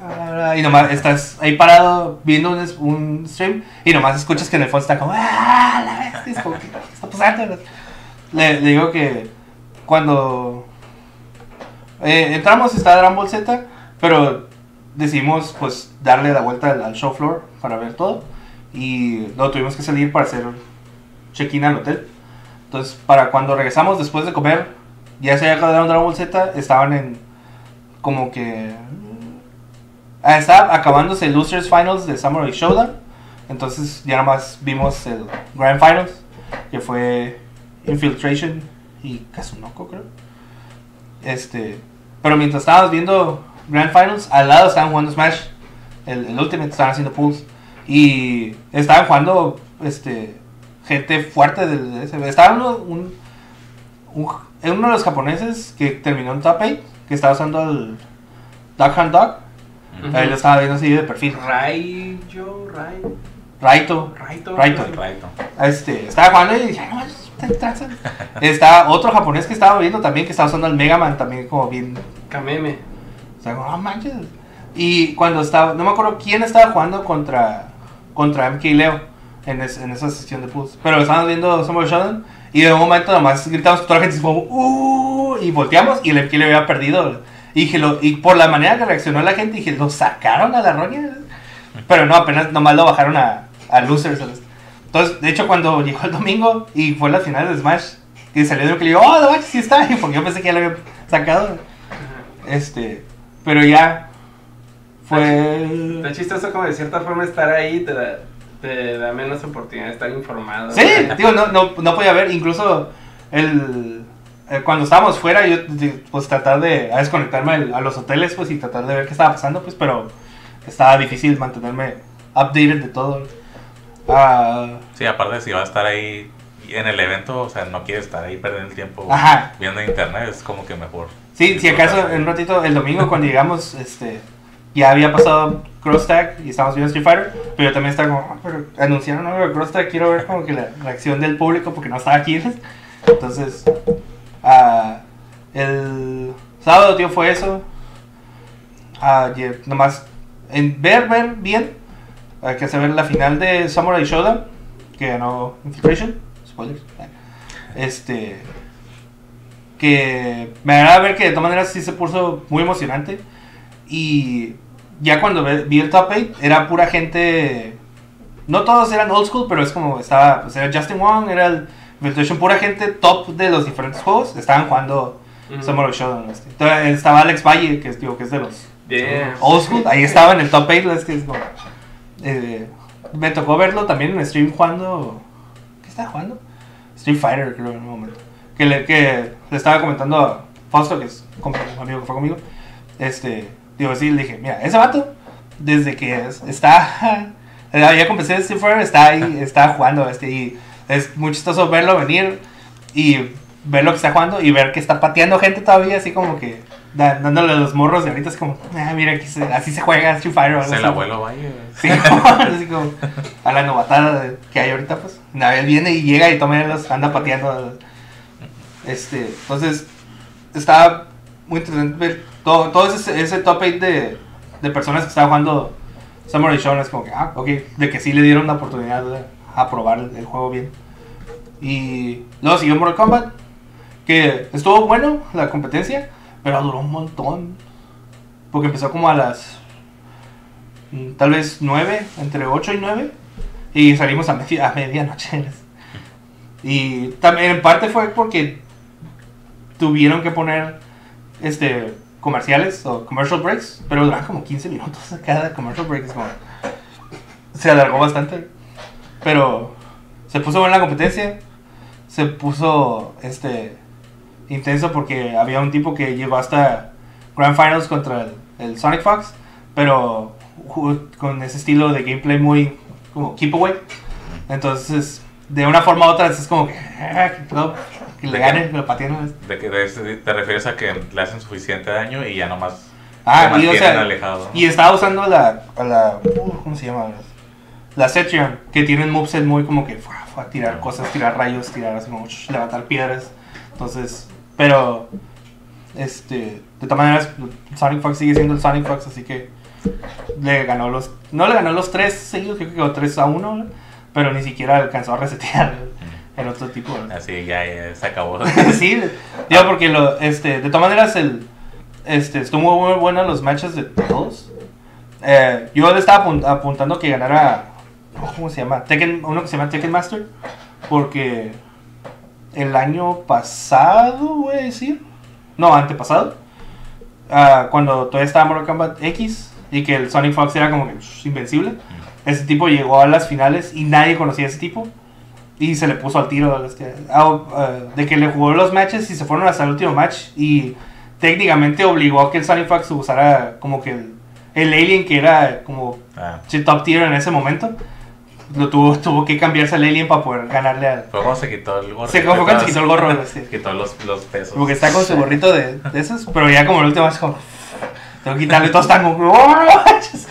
S2: Ah, y nomás estás ahí parado viendo un, un stream y nomás escuchas que en el fondo está como, ah, la bestia, es como, ¿qué está pasando? Le, digo que cuando eh, entramos está Dragon Ball Z, pero decidimos pues darle la vuelta al show floor para ver todo y luego tuvimos que salir para hacer check-in al hotel. Entonces, para cuando regresamos después de comer, ya se había acabado Dragon Ball Z, estaban en como que ah, estaba acabándose el Losers Finals de Samurai Showdown. Entonces, ya nada más vimos el Grand Finals, que fue Infiltration y Kazunoko, creo. Este, pero mientras estábamos viendo Grand Finals, al lado estaban jugando Smash, el, el Ultimate, estaban haciendo pools. Y estaban jugando este, gente fuerte del de ese. Estaba uno, un, un- uno de los japoneses que terminó en top 8, que estaba usando el Duck Hunt Dog.
S1: Ujú.
S2: Ahí lo estaba viendo así de perfil.
S1: Raiyo, Rai,
S2: Raito.
S1: Raito.
S2: Raito.
S3: Raito.
S2: Este, estaba jugando y dije, "Ay, no, está en tranza". Está otro japonés que estaba viendo también, que estaba usando el Mega Man también como bien
S1: Kameme.
S2: O sea, como, no manches. Y cuando estaba, no me acuerdo quién estaba jugando contra, contra MK Leo en, es- en esa sesión de pools. Pero estábamos viendo Samurai Shodown y de un momento nomás gritamos que toda la gente como, uh, y volteamos y el MK Leo había perdido. Y, dije, lo, y por la manera que reaccionó la gente, dije, lo sacaron a la roña. Pero no, apenas nomás lo bajaron a, a losers. Entonces, de hecho, cuando llegó el domingo y fue la final de Smash, y salió de MK Leo, oh, no sí está. Porque yo pensé que ya lo había sacado. Este, pero ya fue.
S1: Está chistoso como de cierta forma estar ahí te da, te da menos oportunidad de estar informado.
S2: Sí, digo, no, no, no podía ver, incluso el, eh, cuando estábamos fuera, yo pues tratar de a desconectarme al- a los hoteles, pues y tratar de ver qué estaba pasando, pues, pero estaba difícil mantenerme updated de todo. Ah,
S3: Sí, aparte si va a estar ahí en el evento, o sea, no quiere estar ahí perdiendo el tiempo
S2: Ajá.
S3: viendo internet, es como que mejor.
S2: sí, si acaso en un ratito, el domingo cuando llegamos, este, ya había pasado Cross Tag y estábamos viendo Street Fighter, pero también estaba como, "Ah, pero anunciaron algo de Cross Tag, quiero ver como que la reacción del público porque no estaba aquí. Entonces, ah, el sábado, tío, fue eso. Eh, nomás, en ver, ver bien, hay que hacer ver la final de Samurai Shodown, que ganó Infiltration, spoilers. Este, que me agrada ver que de todas maneras sí se puso muy emocionante. Y ya cuando vi el top 8, era pura gente. No todos eran old school, pero es como estaba. Pues era Justin Wong, era el Infiltration, pura gente top de los diferentes juegos. Estaban jugando
S1: Ujú.
S2: Samurai Shodown. este. Entonces, estaba Alex Valle, que es, digo, que es de los
S1: Yeah.
S2: old school. Ahí estaba en el top 8. Es que es como, eh, me tocó verlo también en stream jugando. ¿Qué estaba jugando? Street Fighter, creo, en un momento. Que le, que le estaba comentando a Fausto, que es un amigo que fue conmigo. Este, digo, sí, le dije, mira, ese vato, desde que es- está. Ya comencé en Street Fighter, está ahí, está jugando. Este, y es muy chistoso verlo venir y ver lo que está jugando y ver que está pateando gente todavía, así como que dándole a los morros de ahorita. Es como, ah, mira, aquí se- así se juega Street Fighter.
S3: Es el abuelo Valle.
S2: Sí, así como a la novatada que hay ahorita, pues. Una vez viene y llega y toma los, anda pateando. Este, entonces, estaba muy interesante ver todo, todo ese, ese top 8 de, de personas que estaban jugando Samurai Shodown. Es como que, ah, ok, de que sí le dieron la oportunidad de, a probar el, juego bien. Y luego siguió Mortal Kombat, que estuvo bueno la competencia, pero duró un montón. Porque empezó como a las mm, tal vez 9, entre 8 y 9, y salimos a, a medianoche. Y también en parte fue porque tuvieron que poner este comerciales o commercial breaks, pero duran como 15 minutos cada commercial break. es como- se alargó bastante, pero se puso buena la competencia, se puso este intenso porque había un tipo que llegó hasta Grand Finals contra el, el Sonic Fox, pero con ese estilo de gameplay muy como keep away. Entonces, de una forma u otra, es como que, le gane, que lo pateen.
S3: De que de- te refieres a que le hacen suficiente daño y ya nomás
S2: Ah, y o sea,
S3: alejado.
S2: y estaba usando la, la uh, ¿cómo se llama? La Cetrion, que tienen moveset muy como que fue a tirar cosas, tirar rayos, tirar así como levantar piedras. Entonces, pero este, de todas maneras Sonic Fox sigue siendo el Sonic Fox, así que le ganó los no le ganó los tres seguidos, creo que quedó 3 a 1, pero ni siquiera alcanzó a resetear el, el otro tipo. ¿no?
S3: Así ya, ya se acabó.
S2: sí, digo porque lo, este, de todas maneras el, este, estuvo muy bueno los matches de todos. Eh, yo le estaba apun- apuntando que ganara, ¿cómo se llama? Tekken, uno que se llama Tekken Master, porque el año pasado, voy a decir, no, antepasado, ah, cuando todavía estaba Mortal Kombat X y que el Sonic Fox era como que psh, invencible, ese tipo llegó a las finales y nadie conocía a ese tipo. Y se le puso al tiro este, ah, ah, de que le jugó los matches y se fueron hasta el último match. Y técnicamente obligó a que el Sonic Fox usara como que el, el alien que era como
S3: Ah,
S2: sí, top tier en ese momento. Lo tuvo, tuvo que cambiarse al alien para poder ganarle al.
S3: fue se quitó el gorro.
S2: Se fue cuando se quitó el gorro. Este,
S3: quitó los, los pesos.
S2: porque está con su gorrito de, de esos, pero ya como el último es como. Tengo que quitarle todos están como. "Oh, no manches".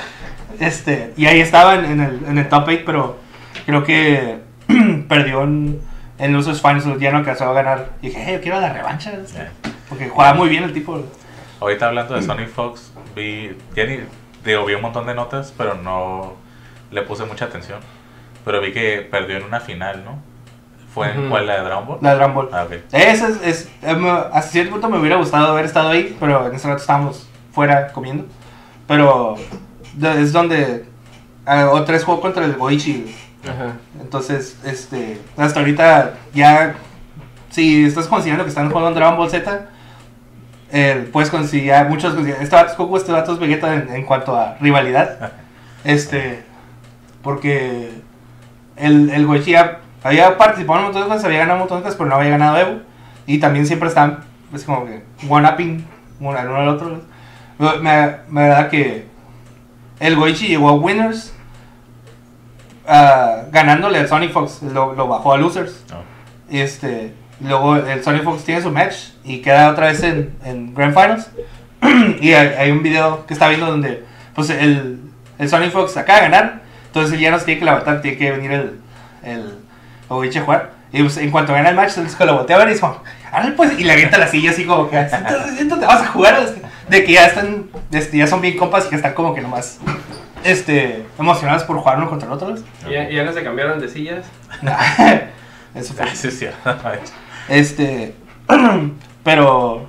S2: Este, y ahí estaba en, en el, en el top 8, pero creo que perdió en, en los finals, ya no alcanzó a ganar. Y dije, hey, yo quiero la revancha.
S3: Ya.
S2: Porque juega muy bien el tipo.
S3: Ahorita hablando de Sonic Fox, vi, ya ni- digo, vi un montón de notas, pero no le puse mucha atención. Pero vi que perdió en una final, ¿no? ¿Fue en
S1: Ujú.
S3: cuál, la de Dragon Ball?
S2: La de Dragon Ball.
S3: Ah, ok.
S2: Ese es, es- em, hasta cierto punto me hubiera gustado haber estado ahí, pero en ese rato estábamos fuera comiendo. Pero es donde ah, otra vez jugó contra el Goichi.
S1: Ajá.
S2: Entonces, este, hasta ahorita ya, si estás considerando que están jugando Dragon Ball Z, eh, puedes considerar, muchos consideran, este vato es Goku, este vato es Vegeta en, en cuanto a rivalidad. Este, porque el, el Goichi ya había participado en un montón de cosas, había ganado un montón de cosas, pero no había ganado Evo. Y también siempre están, pues como que, one-upping uno al otro. Me, me, que el Goichi llegó a Winners ah, ganándole al Sonic Fox, lo, lo bajó a Losers. Y este, luego el Sonic Fox tiene su match y queda otra vez en, en Grand Finals. y hay, hay un video que está viendo donde pues el, el Sonic Fox acaba de ganar, entonces él ya no se tiene que levantar, tiene que venir el, el Oichi a jugar. Y pues, en cuanto gana el match, entonces que lo voltea a ver y "Ándale, pues, y le avienta la silla así como que, entonces, entonces vas a jugar, de que ya están, este, ya son bien compas y que están como que nomás, este, emocionados por jugar uno contra el otro.
S1: ¿Y ya, no se cambiaron de sillas.
S2: Eso fue.
S3: Sí, sí.
S2: Este. pero.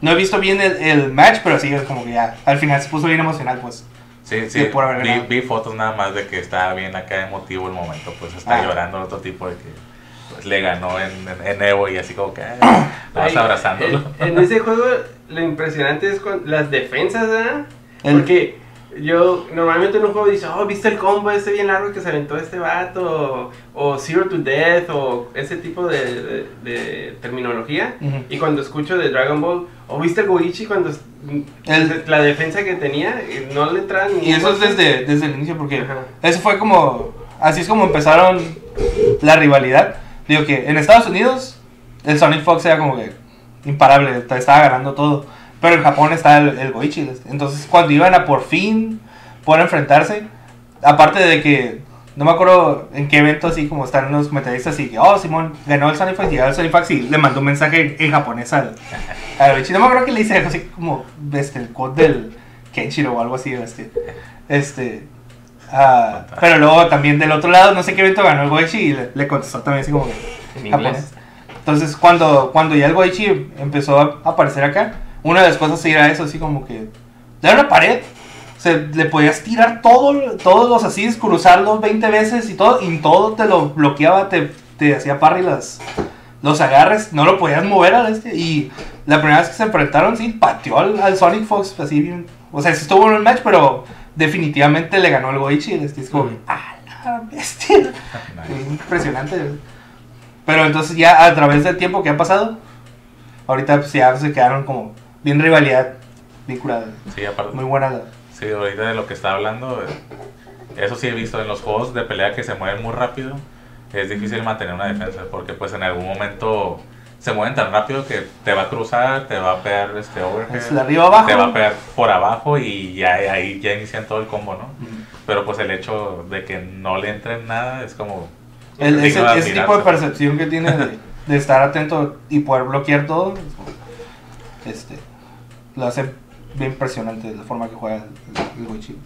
S2: No he visto bien el, el match, pero sí, es como que ya. Al final se puso bien emocional, pues.
S3: Sí,
S2: Sí,
S3: vi, vi fotos nada más de que estaba bien acá emotivo el momento, pues está
S2: Ah.
S3: llorando el otro tipo de que pues, le ganó en, en, en Evo y así como que ah, vas abrazándolo.
S1: En, en ese juego lo impresionante es con las defensas, ¿verdad?
S2: El-
S1: Porque yo normalmente en un juego dice, oh, ¿viste el combo este bien largo que se aventó este vato? O, o Zero to Death, o ese tipo de, de- de terminología. Y cuando escucho de Dragon Ball, o viste el Goichi cuando
S2: El-
S1: la defensa que tenía, eh, no le ni
S2: Y eso es desde, desde el inicio, porque
S1: Ajá.
S2: eso fue como. Así es como empezaron la rivalidad. Digo que en Estados Unidos, el Sonic Fox era como que imparable, estaba ganando todo. Pero en Japón está el, el Goichi. Entonces, cuando iban a por fin por enfrentarse, aparte de que no me acuerdo en qué evento, así como están los comentaristas, y que, oh, Simón ganó el Sonic Fox y ganó el Sonic Fox y le mandó un mensaje en japonés al, al Goichi. No me acuerdo que le hice así como este, el code del Kenshiro o algo así. Este, este, ah, pero luego también del otro lado, no sé qué evento ganó el Goichi y le, le contestó también así como que
S1: en
S2: japonés. Entonces, cuando, cuando ya el Goichi empezó a aparecer acá, una de las cosas era eso, así como que era una pared. O sea, le podías tirar todo, todos los así, cruzarlos 20 veces y todo, y todo te lo bloqueaba, te, te hacía parry las, los agarres, no lo podías mover al este. Y la primera vez que se enfrentaron, sí, pateó al, al Sonic Fox, así bien. O sea, sí estuvo en el match, pero definitivamente le ganó el Goichi. Este, es como. ¡ah, la bestia!
S3: Nice.
S2: Impresionante. Pero entonces ya a través del tiempo que ha pasado, ahorita pues ya se quedaron como bien rivalidad bien curada.
S3: Sí, aparte.
S2: Muy buena.
S3: Sí, ahorita de lo que está hablando, eh, eso sí he visto en los juegos de pelea que se mueven muy rápido, es difícil mantener una defensa, porque pues en algún momento se mueven tan rápido que te va a cruzar, te va a pegar este overhead,
S2: Es de arriba abajo.
S3: te va a pegar por abajo y ya ahí ya inician todo el combo, ¿no?
S2: Ujú.
S3: Pero pues el hecho de que no le entren nada es como...
S2: El- ese, ese tipo de percepción que tiene de, de estar atento y poder bloquear todo, este, lo hace bien impresionante la forma que juega el, el.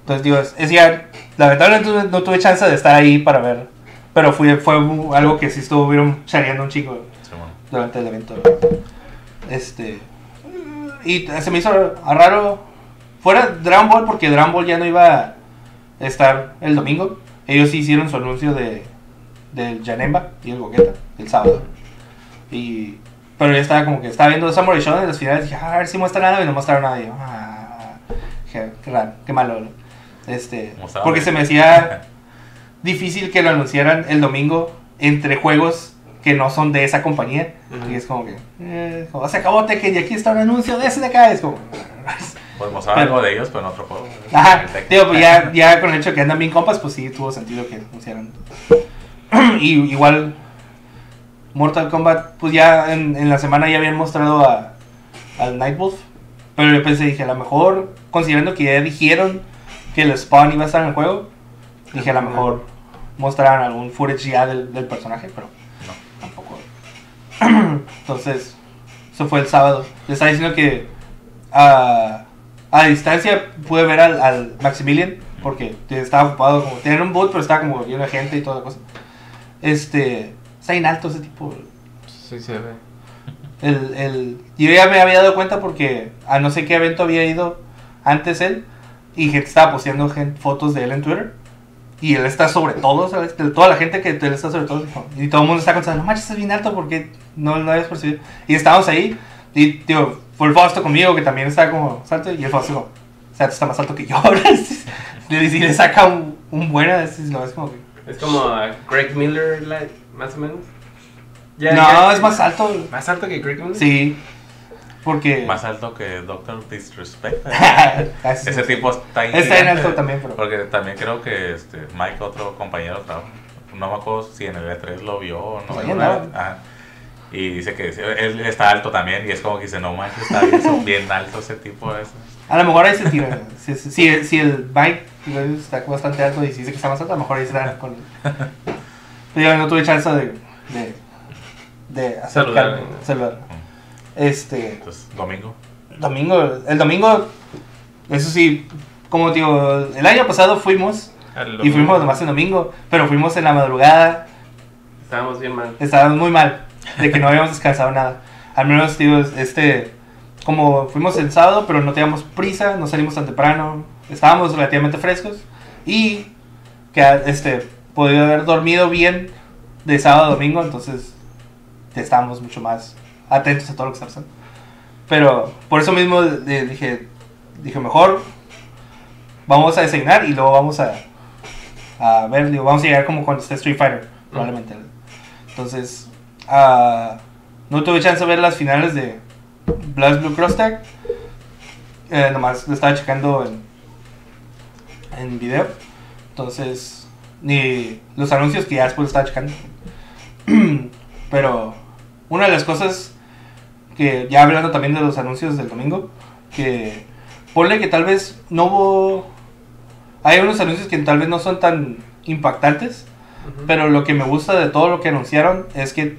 S2: Entonces, digo, es, es ya, lamentablemente no tuve- chance de estar ahí para ver, pero fue, fue algo que sí estuvieron chareando un chico
S3: Sí, bueno.
S2: durante el evento. Este. Y se me hizo raro. Fuera Dragon Ball, porque Dragon Ball ya no iba a estar el domingo. Ellos sí hicieron su anuncio de del Janemba y el Gogeta el sábado. Y. Pero yo estaba como que estaba viendo Samurai Shodown en las finales dije, "Ah, a ver si muestran algo y no mostraron nada. Y yo, "Ah, qué, qué raro, qué malo. ¿no?". Este, porque se me hacía difícil que lo anunciaran el domingo entre juegos que no son de esa compañía.
S1: Ujú.
S2: Y es como que, eh, como, se acabó Tekken y aquí está un anuncio de ese de acá. Es como,
S3: Pues mostrar algo de ellos, pero en otro juego.
S2: ajá, digo, pues ya, ya con el hecho de que andan bien compas, pues sí tuvo sentido que anunciaran. y igual, Mortal Kombat, pues ya en, la semana ya habían mostrado a, al Nightwolf. Pero yo pensé, dije, a lo mejor, considerando que ya dijeron que el Spawn iba a estar en el juego, dije, a lo mejor mostrarán algún footage ya del, del personaje, pero
S3: No.
S2: tampoco. Entonces, eso fue el sábado. Le estaba diciendo que a, a distancia pude ver al, Maximilian, porque estaba ocupado, como tenía un boot, pero estaba como lleno de gente y toda la cosa. Este, está bien alto ese tipo.
S1: Sí se ve.
S2: El, el, yo ya me había dado cuenta porque a no sé qué evento había ido antes él y gente estaba posteando gen- fotos de él en Twitter y él está sobre todo, ¿sabes? De Toda la gente que él está sobre todo y todo el mundo está contando, no manches, es bien alto porque no lo habías percibido. Y estábamos ahí y, tío, fue el Fausto conmigo que también está como alto y el Fausto dijo, o sea, tú está más alto que yo. y le saca un, un buena, es, no, es como que...
S1: Es como a Greg Miller, like, más o menos. Ya-
S2: no,
S1: ya-
S2: es más alto.
S1: ¿Más alto que Miller?
S2: Sí, porque...
S3: Más alto que Doctor Disrespect.
S2: Así
S3: Ese
S2: es.
S3: tipo está
S2: Está en alto también, pero...
S3: Porque también creo que este Mike, otro compañero de no me acuerdo si en el E3 lo vio o no.
S2: Pues
S3: vez. Ajá. Y dice que él está alto también y es como que dice, no manches, está bien, son bien alto ese tipo. Ese.
S2: A lo mejor ahí se tira. si, si, si- si el bike está bastante alto y si dice que está más alto, a lo mejor ahí se da con yo no tuve chance de, de, de acercarme,
S1: Saludar.
S2: saludar. Este,
S3: Entonces, domingo.
S2: domingo, el domingo, eso sí, como digo, el año pasado fuimos y fuimos nomás el domingo, pero fuimos en la madrugada,
S1: Estábamos bien mal.
S2: estábamos muy mal, de que no habíamos descansado nada. Al menos, tío, este, como fuimos el sábado, pero no teníamos prisa, no salimos tan temprano, estábamos relativamente frescos y que este, podía haber dormido bien de sábado a domingo, entonces estábamos mucho más atentos a todo lo que está pasando. Pero por eso mismo eh, dije, dije mejor vamos a desayunar y luego vamos a, a ver, digo, vamos a llegar como cuando esté Street Fighter, probablemente. Entonces, ah, no tuve chance de ver las finales de Blast Blue Cross Tag. Eh, nomás lo estaba checando en, en video. Entonces, ni los anuncios que ya después estaba checando. Pero una de las cosas que ya hablando también de los anuncios del domingo, que ponle que tal vez no hubo... Hay unos anuncios que tal vez no son tan impactantes, pero lo que me gusta de todo lo que anunciaron es que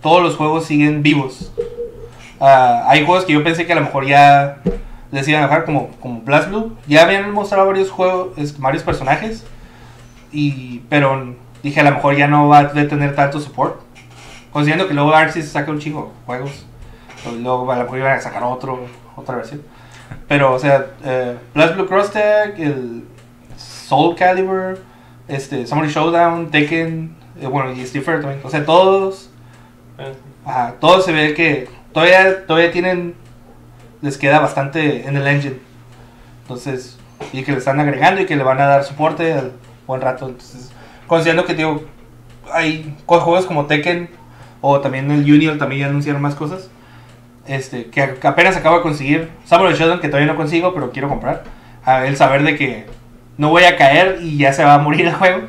S2: todos los juegos siguen vivos. Ah, hay juegos que yo pensé que a lo mejor ya les iban a dejar como, como Blast Blue. Ya habían mostrado varios juegos, varios personajes. Y, pero dije a lo mejor ya no va a tener tanto support. Considerando que luego Arceus saca un chingo juegos. o Luego a lo mejor iban a sacar otro, otra versión. Pero, o sea, eh, Blue Cross Tag, el Soul Calibur, este, Showdown, Tekken, eh, bueno, y Fighter también. O sea, todos, todos se ve que todavía, todavía tienen, les queda bastante en el engine. Entonces, y que le están agregando y que le van a dar soporte al buen rato. Entonces, considerando que, digo, hay juegos como Tekken o también el Junior también ya anunciaron más cosas. este, que, apenas acabo de conseguir. Samurai Shodown que todavía no consigo, pero quiero comprar. A el saber de que no voy a caer y ya se va a morir el juego.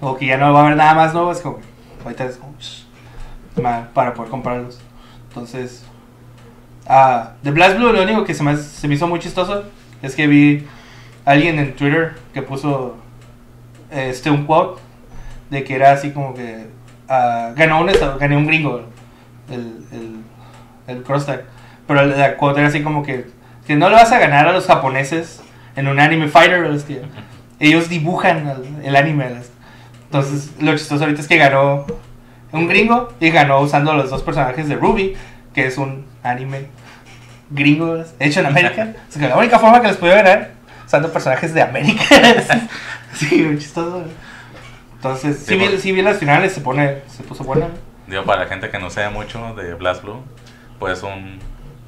S2: O que ya no va a haber nada más nuevo. Es como, ahorita es como, para poder comprarlos. Entonces, ah, de Blast Blue lo único que se me, se me hizo muy chistoso es que vi a alguien en Twitter que puso este un quote de que era así como que ah, ganó un gané un gringo el, el, el cross tag. Pero la quote era así como que, que no le vas a ganar a los japoneses en un anime fighter. hostia. Ellos dibujan el, anime. Entonces, lo chistoso ahorita es que ganó un gringo y ganó usando los dos personajes de Ruby, que es un anime gringo hecho en América. O sea, que la única forma que les podía ganar usando personajes de América. sí, muy chistoso. Entonces,
S3: Sí,
S2: si vi,
S3: por-
S2: sí vi las finales, se pone, se puso buena.
S3: Digo, para la gente que no sabe mucho de Blast Blue, pues un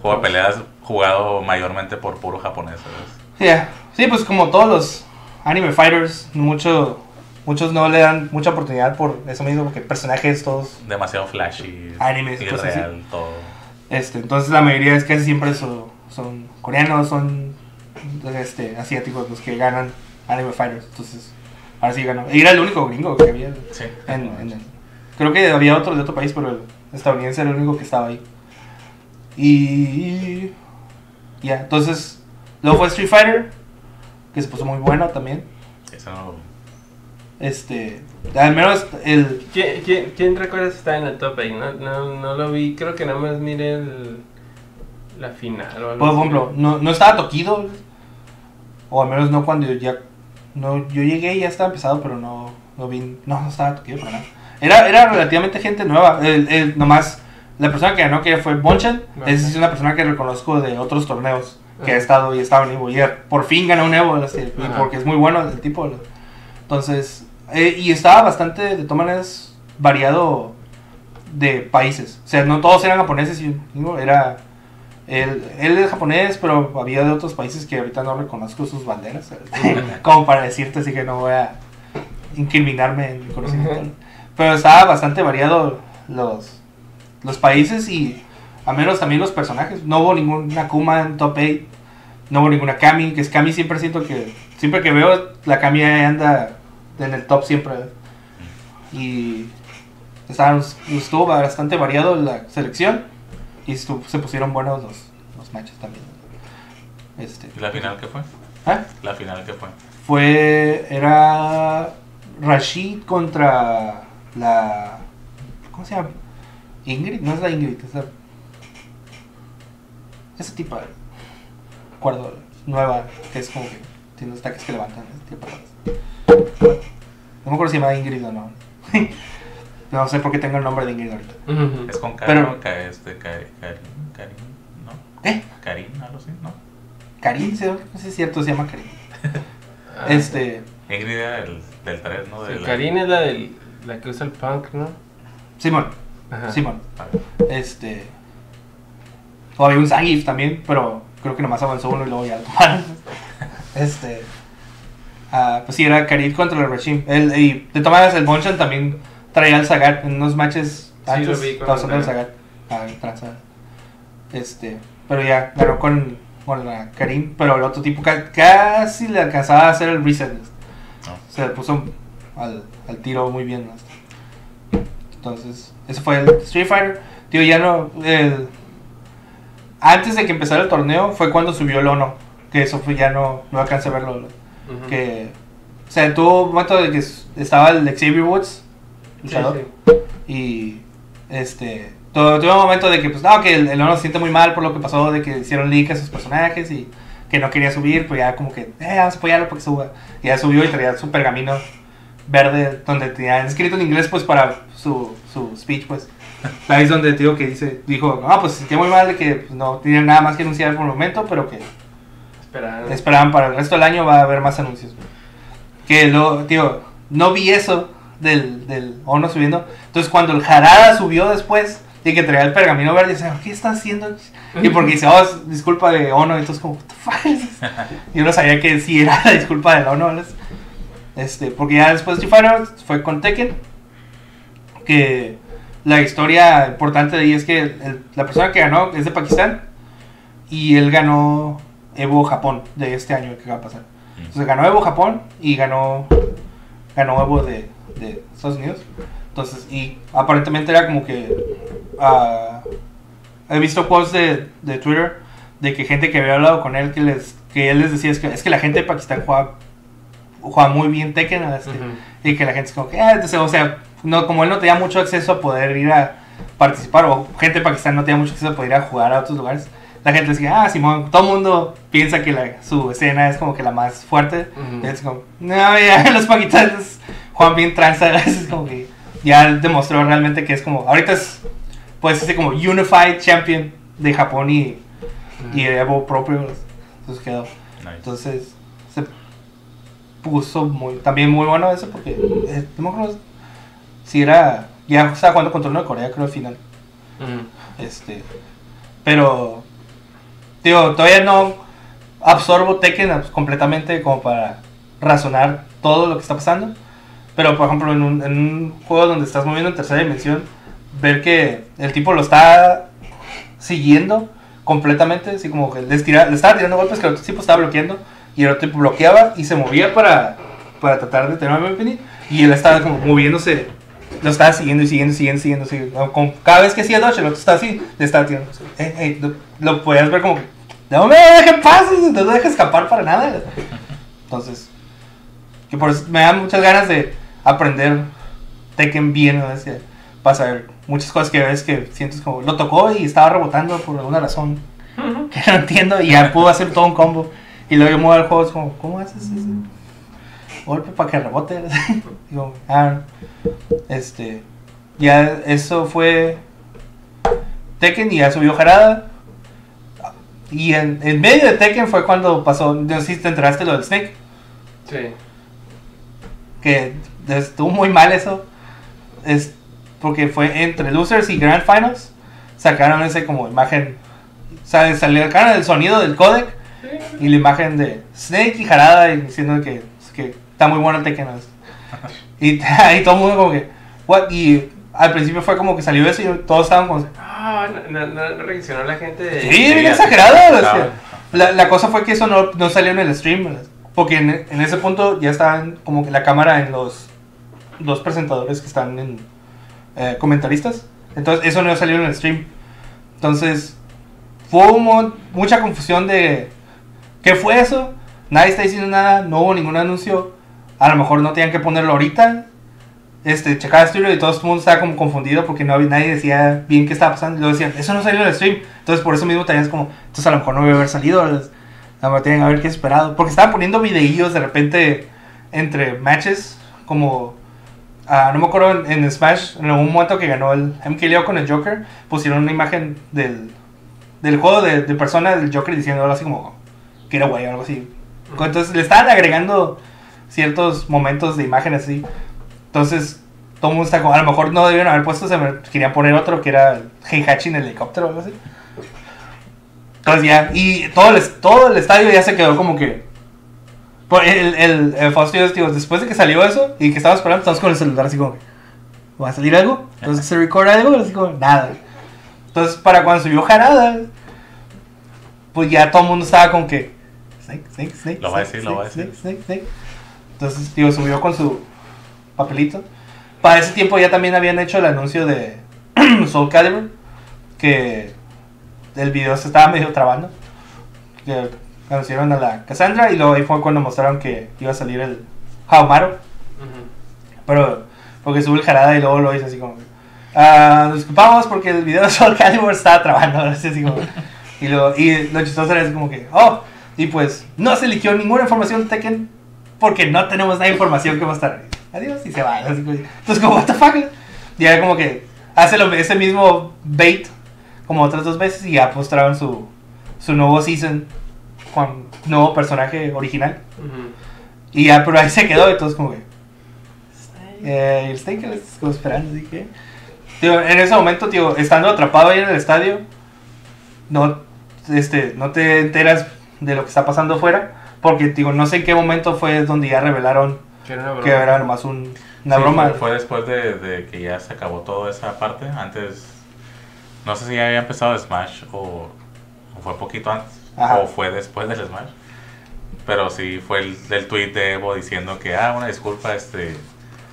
S3: juego de peleas jugado mayormente por puro japonés. ¿sabes?
S2: Ya, Sí, pues como todos los anime fighters, mucho, muchos no le dan mucha oportunidad por eso mismo, porque personajes todos,
S3: Demasiado flashy,
S2: Animes, cosas así.
S3: irreal, todo.
S2: este, entonces la mayoría es casi siempre son, son coreanos, son este, asiáticos los que ganan anime fighters, entonces ahora sí ganó. Y era el único gringo que había
S3: Sí.
S2: en, en el- creo que había otro de otro país, pero el estadounidense era el único que estaba ahí. Y ya, entonces luego fue Street Fighter, que se puso muy bueno también.
S3: Eso no-
S2: Este, al menos el
S1: ¿Quién, quién, quién recuerda si está en el top 8? No, no, no lo vi, creo que nada más miré el, la final o algo
S2: por ejemplo, no, no estaba Tokido, o al menos no cuando yo ya no yo llegué y ya estaba empezado, pero no no vi, no, no estaba Tokido para nada. Era, era relativamente gente nueva, el, el- nomás la persona que ganó que fue Bonchan,
S1: Ok.
S2: es una persona que reconozco de otros torneos que ha estado y estaba en Evo y por fin ganó un Evo así, porque es muy bueno el tipo. Entonces, eh, y estaba bastante, de todas maneras, variado de países. O sea, no todos eran japoneses, y, era... Él, él es japonés, pero había de otros países que ahorita no reconozco sus banderas. como para decirte, así que no voy a incriminarme en mi conocimiento. Pero estaba bastante variado los, los países y a menos también los personajes. No hubo ningún Akuma en top 8. No hubo ninguna Kami, que es Kami siempre siento que... Siempre que veo, la Kami anda en el top siempre. Y estaban- estuvo bastante variado la selección y se pusieron buenos los, los matches también. Este,
S3: ¿Y la final qué fue?
S2: ¿ah?
S3: La final qué fue?
S2: Fue. Era. Rashid contra la. ¿Cómo se llama? Ingrid. No es la Ingrid, es la. Esa tipa. Acuerdo, nueva, que es como que tiene los ataques que levantan. ese tipo de. No me acuerdo si se llama Ingrid o no. No sé por qué tengo el nombre de Ingrid ahorita.
S3: Es con
S2: Pero-
S3: Karin, Ka- este, Karin, Karin, Karin, ¿no?
S2: ¿Eh?
S3: Karin, algo así, ¿no?
S2: Karin, ¿sí? no sé si es cierto, se llama Karin.
S1: Ah,
S2: Este.
S3: Ingrid era del, del 3, ¿no?
S1: sí,
S3: De la-
S1: Karin es la, del, la que usa el punk, ¿no?
S2: Simón.
S1: Ajá.
S2: Simón. Este. O había un Zangief también, pero creo que nomás avanzó uno y luego ya lo tomaron. Este. ah, pues sí, era Karid contra el Rashim. El, y de todas maneras, el Bonchan también traía al Sagat en unos matches
S1: Sí,
S2: antes. Sagat. Ah, en tranza. Este. Pero ya, ganó con, con la Karim. Pero el otro tipo ca- casi le alcanzaba a hacer el reset. Se puso al, al tiro muy bien. ¿no? Entonces, ese fue el Street Fighter. Tío, ya no. el- antes de que empezara el torneo fue cuando subió el Ono. Que eso fue, ya no, no alcancé a verlo. Que. O sea, tuvo un momento de que estaba el Xavier Woods,
S1: Sí,
S2: luchador,
S1: sí.
S2: y este. Tuvo un momento de que, pues, no, que el, el se siente muy mal por lo que pasó, de que hicieron leak a sus personajes y que no quería subir, pues ya como que, eh, vamos a apoyarlo para que suba. Y ya subió y traía su pergamino verde donde tenía escrito en inglés, pues, para su, su speech, pues. Ahí es donde digo que dice, dijo, ah, pues se sentía muy mal de que pues, no tenían nada más que anunciar por el momento, pero que
S1: Espera.
S2: esperaban para el resto del año va a haber más anuncios. Que lo, tío, no vi eso del, del Ono subiendo. Entonces cuando el Jarada subió después y que traía el pergamino verde, dice, ¿qué está haciendo? Y porque dice, oh, es disculpa de Ono, entonces como, what the fuck is this?" Y uno sabía que sí era la disculpa del Ono. ¿no? Este, porque ya después de fue con Tekken, que la historia importante de ahí es que el- la persona que ganó es de Pakistán y él ganó Evo Japón de este año que va a pasar. Entonces ganó Evo Japón y ganó ganó Evo de, de Estados Unidos. Entonces, y aparentemente era como que ah, he visto posts de, de Twitter de que gente que había hablado con él que les que él les decía es que, es que la gente de Pakistán juega, juega muy bien Tekken este,
S1: Ujú.
S2: y que la gente es como que, ah, entonces, o sea, no, como él no tenía mucho acceso a poder ir a participar, o gente de Pakistán no tenía mucho acceso a poder ir a jugar a otros lugares, la gente decía, ah, Simón, todo el mundo piensa que la- su escena es como que la más fuerte,
S1: Ujú.
S2: y es como, no, ya, los paquistanes juegan bien tranza, es como que ya demostró realmente que es como, ahorita es, pues, ese como Unified Champion de Japón y, y Evo propio, entonces quedó.
S3: Nice.
S2: Entonces se puso muy, también muy bueno eso porque eh, no me acuerdo si era, ya estaba jugando contra uno de Corea creo al final. Este, pero, digo, todavía no absorbo Tekken completamente como para razonar todo lo que está pasando. Pero, por ejemplo, en un, en un juego donde estás moviendo en tercera dimensión, ver que el tipo lo está siguiendo completamente, así como que le, le estaba tirando golpes que el otro tipo estaba bloqueando y el otro tipo bloqueaba y se movía para, para tratar de tener un infinite y él estaba como moviéndose lo estaba siguiendo y siguiendo, siguiendo, siguiendo, siguiendo. ¿no? Con- cada vez que hacía dodge, el otro estaba así, le estaba tirando. Eh, eh, lo, lo podías ver como que, no me pasar, no lo dejes escapar para nada. Entonces, que por me dan muchas ganas de aprender Tekken bien, ¿no? Es que pasa a ver muchas cosas que ves que sientes como, lo tocó y estaba rebotando por alguna razón que no entiendo y ya pudo hacer todo un combo. Y luego yo muevo el juego, es como, ¿cómo haces ese golpe para que rebote? Digo, ah, este, ya eso fue Tekken y ya subió Jarada. Y en, en medio de Tekken fue cuando pasó, no sé si te enteraste lo del Snake,
S1: Sí.
S2: que estuvo muy mal eso. Es porque fue entre Losers y Grand Finals. Sacaron ese como imagen. O sea, sacaron el sonido del codec y la imagen de Snake y Jarada y diciendo que, que está muy bueno el Tekken. Y ahí todo el mundo como que, what? Y al principio fue como que salió eso y todos estaban como,
S1: Ah, no, no, no reaccionó la gente de...
S2: sí, bien exagerado. o sea, la, la cosa fue que eso no, no salió en el stream, porque en, en ese punto ya estaban como que la cámara en los dos presentadores que están en eh, comentaristas. Entonces eso no salió en el stream. Entonces fue mucha confusión de qué fue eso. Nadie está diciendo nada, no hubo ningún anuncio. A lo mejor no tenían que ponerlo ahorita. Este, checaba el stream y todo el mundo estaba como confundido porque no había, nadie decía bien qué estaba pasando. Y luego decían, eso no salió en el stream. Entonces por eso mismo también como, entonces a lo mejor no debe haber salido. A lo mejor tienen que haber que esperado. Porque estaban poniendo videillos de repente entre matches como Ah, no me acuerdo en, en Smash, en algún momento que ganó el MKLeo con el Joker, pusieron una imagen del, del juego de, de persona del Joker diciendo algo así como que era güey o algo así. Entonces le estaban agregando ciertos momentos de imágenes así. Entonces todo el mundo está como, a lo mejor no debieron haber puesto, se me querían poner otro que era Heihachi en el helicóptero o algo así. Entonces ya, y todo el, todo el estadio ya se quedó como que el, el, el Fausto y yo, digo, después de que salió eso y que estaba esperando, estábamos con el celular así como, ¿va a salir algo? Entonces se recorda algo, así como, nada. Entonces, para cuando subió Jarada, pues ya todo el mundo estaba con que, Snake, Snake, Snake.
S3: Lo va a decir, lo va a decir.
S2: Snake, Snake, Snake. Entonces, digo, subió con su papelito. Para ese tiempo ya también habían hecho el anuncio de Soul Calibur, que el video se estaba medio trabando. Que anunciaron a la Cassandra y luego ahí fue cuando mostraron que iba a salir el Haomaru.
S1: Ujú.
S2: Pero, porque sube el jarada y luego lo hizo así como. Ah, nos disculpamos porque el video de Soul Calibur estaba trabando. Así, como, y, lo, y lo chistoso era así como que, oh, y pues no se eligió ninguna información de Tekken porque no tenemos nada de información que estar. Adiós y se va. Así como, entonces, como, what the fuck. Y era como que hace lo- ese mismo bait como otras dos veces y ya mostraron su, su nuevo season con nuevo personaje original.
S1: Ujú.
S2: Y ya, pero ahí se quedó, entonces como que... Eh, el Snake estás como esperando, así que... Tío, en ese momento, tío, estando atrapado ahí en el estadio, no, este, no te enteras de lo que está pasando afuera, porque, digo, no sé en qué momento fue donde ya revelaron
S1: Que era broma.
S2: que era nomás un, Una
S3: Sí,
S2: broma.
S3: Fue, fue después de, de que ya se acabó toda esa parte. Antes, no sé si ya había empezado Smash o, o fue poquito antes
S2: Ajá.
S3: o fue después del Smash. Pero sí fue el, el tweet de Evo diciendo que, ah, una disculpa, este,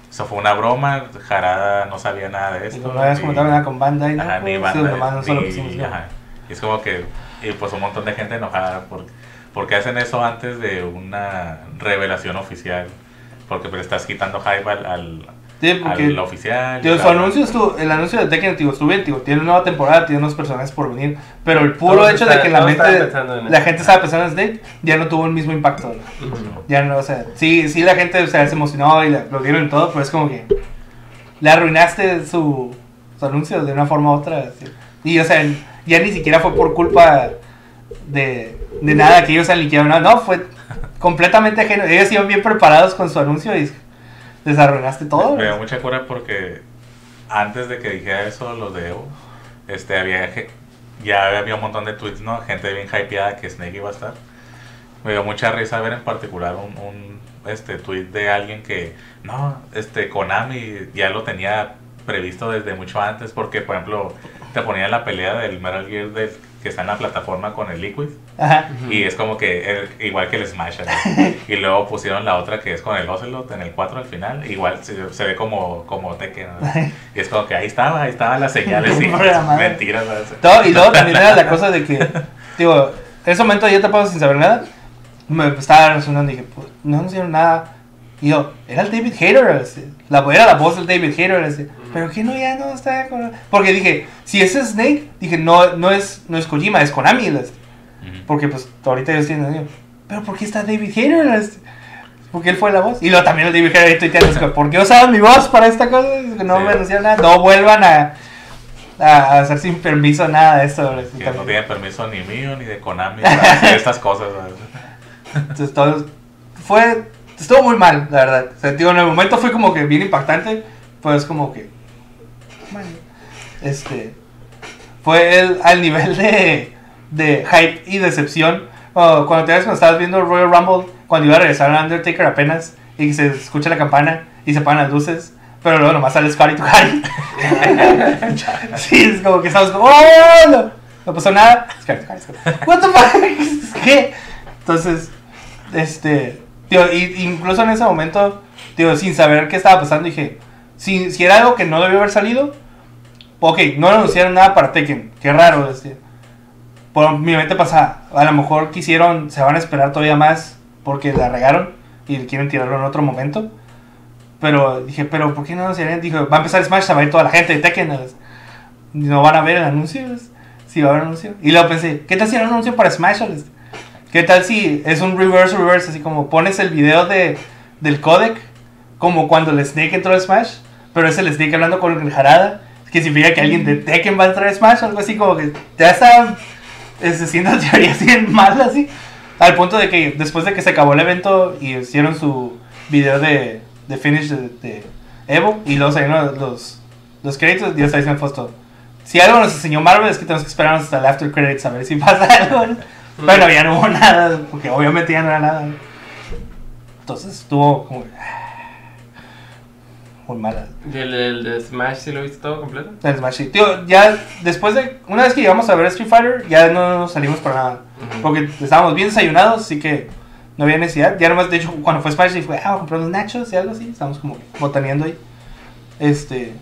S3: eso fue una broma, Jarada no sabía nada de
S2: Y
S3: esto.
S2: no habías comentado nada con Bandai, ¿no?
S3: Ajá, ni
S2: Pues, sí,
S3: banda,
S2: nomás nosotros lo
S3: ni-
S2: ¿no?
S3: ajá. Y es como que, y pues un montón de gente enojada por, porque hacen eso antes de una revelación oficial. Porque le estás quitando hype al, al,
S2: Sí, porque
S3: al oficial.
S2: Tío, su anuncio estuvo, el anuncio de Tekken tío, estuvo bien, tío, tiene una nueva temporada, tiene unos personajes por venir, pero el puro
S1: Todos
S2: hecho de que la mente, la gente estaba pensando en Snake, ya no tuvo el mismo impacto, ¿no? Ya no, o sea, sí, sí la gente, o sea, se emocionó y le aplaudieron y todo, pero es como que le arruinaste su, su anuncio de una forma u otra, y o sea, ya ni siquiera fue por culpa de, de nada que ellos han liqueado, no, no, fue completamente ajeno, ellos iban bien preparados con su anuncio y les arruinaste todo.
S3: Me dio mucha cura porque antes de que dijera eso los de Evo, este, había, ya había un montón de tweets, ¿no? Gente bien hypeada que Snake iba a estar. Me dio mucha risa ver en particular un, un este, tweet de alguien que, no, este, Konami ya lo tenía previsto desde mucho antes porque, por ejemplo, te ponían la pelea del Metal Gear del, que está en la plataforma con el Liquid.
S2: Ajá.
S3: Y es como que el- igual que el Smash. así. y luego pusieron la otra que es con el Ocelot en el 4 al final. Igual se, se ve como, como Tekken. ¿no? Y es como que ahí estaba, ahí estaban las señales. y mentiras. ¿no?
S2: Todo, y luego también era la cosa de que, digo, en ese momento yo te paso sin saber nada. Me estaba resonando y dije, pues, no anunciaron nada. Y yo, era el David Hayter, así. la, era la voz del David Hayter, así. Pero que no, ya no está. con-". Porque dije, si es Snake, dije, no, no, es, no es Kojima, es Konami.
S3: Ujú.
S2: Porque pues ahorita ellos tienen, pero ¿por qué está David Hayter? así? Porque él fue la voz. Y luego también el David Hayter ahí tuiteando, ¿por qué usaban mi voz para esta cosa? No
S3: Sí.
S2: me anunciaron nada, no vuelvan a, a hacer sin permiso nada de esto.
S3: Que no tienen permiso ni mío ni de Konami para hacer estas cosas.
S2: Entonces todo fue estuvo muy mal, la verdad. O sea, en el momento fue como que bien impactante, pues como que este fue el, al nivel de, de hype y decepción oh, cuando te ves cuando estabas viendo el Royal Rumble, cuando iba a regresar a Undertaker apenas y se escucha la campana y se apagan las luces, pero luego nomás sale Scotty to Harry. sí, es como que estamos como, ¡Oh! No, no pasó nada. Scotty to Harry, Scotty. ¿What the fuck? ¿Qué? Entonces, este, tío, y- incluso en ese momento, tío, sin saber qué estaba pasando, dije, si, si era algo que no debió haber salido, ok, no anunciaron nada para Tekken, qué raro, este. Por mi mente pasa, a lo mejor quisieron, se van a esperar todavía más porque la regaron y quieren tirarlo en otro momento. Pero dije, pero ¿por qué no anunciarían? Dijo, va a empezar Smash, se va a ir toda la gente de Tekken. No van a ver el anuncio. es- Si va a haber anuncio. Y luego pensé, ¿qué tal si era un anuncio para Smash? ¿Qué tal si es un reverse reverse? Así como pones el video de, del codec, como cuando el Snake entró a Smash, pero es el Snake hablando con el Harada, que significa que alguien de Tekken va a entrar a Smash, algo así como que ya está haciendo teorías bien mal así. Al punto de que después de que se acabó el evento y hicieron su video de, de finish de, de Evo y luego salieron los, los, créditos, ya está diciendo Fosto. Si algo nos enseñó Marvel es que tenemos que esperarnos hasta el after credits a ver si pasa algo. ¿no? Pero ya no hubo nada, porque obviamente ya no era nada. Entonces estuvo como. Muy mala.
S1: ¿Y el, el de Smash sí lo viste todo completo?
S2: El Smash, sí. Tío, ya después de. Una vez que llegamos a ver Street Fighter, ya no nos salimos para nada. Porque estábamos bien desayunados, así que no había necesidad. Ya nomás, de hecho, cuando fue Smash, fue, ah, comprar unos nachos y algo así. Estábamos como botaneando ahí. Este.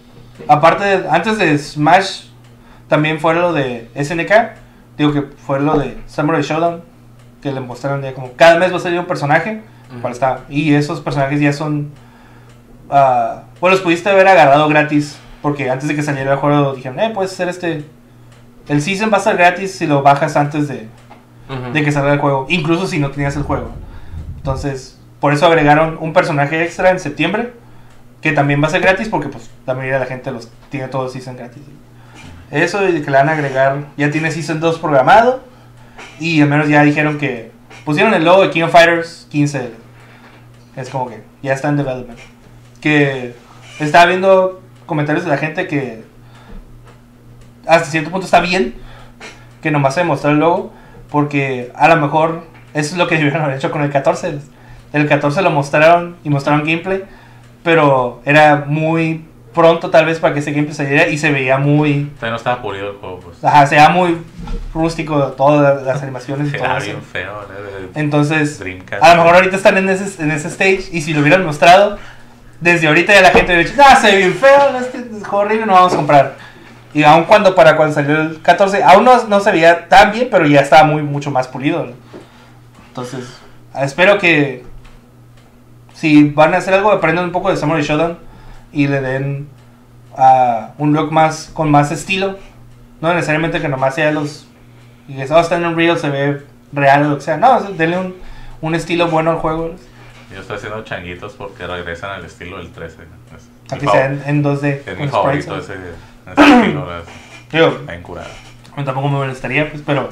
S2: Aparte, de- antes de Smash, también fue lo de SNK. Digo que fue lo de Samurai Showdown. Que le mostraron ya como cada mes va a salir un personaje. Cual está. Y esos personajes ya son. Ah, bueno, los pudiste haber agarrado gratis. Porque antes de que saliera el juego dijeron, eh, puedes hacer este. El season va a estar gratis si lo bajas antes de, de que salga el juego, incluso si no tenías el juego. Entonces, por eso agregaron un personaje extra en septiembre, que también va a ser gratis porque pues la mayoría de la gente los tiene todos season gratis. Eso y que le van a agregar, ya tiene season 2 programado y al menos ya dijeron que pusieron el logo de King of Fighters 15. Es como que ya está en development. Que estaba viendo comentarios de la gente que hasta cierto punto está bien que nomás se mostró el logo porque a lo mejor eso es lo que debieron haber hecho con el 14. El 14 lo mostraron y mostraron gameplay, pero era muy pronto tal vez para que ese gameplay saliera y se veía muy...
S3: Todavía no estaba pulido el juego, pues.
S2: Ajá, se veía muy rústico todas las animaciones y todo
S3: bien feo, ¿no?
S2: Entonces,
S3: Dreamcast.
S2: a lo mejor ahorita están en ese, en ese stage y si lo hubieran mostrado, desde ahorita ya la gente dicho, ah, se ve bien feo, este es horrible, no vamos a comprar. Y aun cuando para cuando salió el 14, aún no, no se veía tan bien, pero ya estaba muy, mucho más pulido. ¿no? Entonces, espero que si van a hacer algo, aprendan un poco de Samurai Shodown y le den ah, un look más con más estilo. No necesariamente que nomás sea los... Y que oh, está en Unreal, se ve real o lo que sea. No, denle un, un estilo bueno al juego.
S3: Yo estoy haciendo changuitos porque regresan al estilo del 13. Es, mi
S2: Aquí sea en, en 2D.
S3: es mi favorito ese, ese estilo.
S2: Digo,
S3: curado.
S2: tampoco me molestaría, pues, pero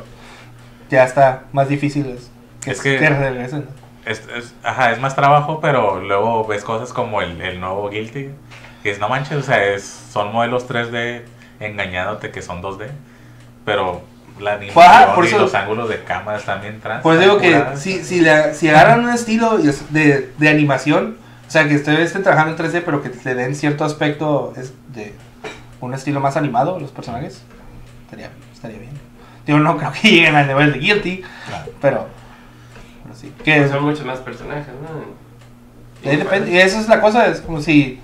S2: ya está más difícil es, que,
S3: Es que-
S2: que regresen.
S3: Es, es- ajá, es más trabajo, pero luego ves cosas como el, el nuevo Guilty. Que es, no manches, o sea, es, son modelos 3D engañándote que son 2D. Pero la animación
S2: Ajá, por
S3: y
S2: eso-
S3: los ángulos de cámara están bien trans.
S2: Pues digo que si, si, le- si agarran un estilo de, de animación, o sea, que ustedes estén trabajando en 3D, pero que le den cierto aspecto es de un estilo más animado a los personajes, estaría, estaría bien. Digo, no creo que lleguen al nivel de Guilty, pero, pero sí. Que
S1: Pues son muchos más personajes, ¿no?
S2: Ahí depende. Y eso es la cosa, es como si.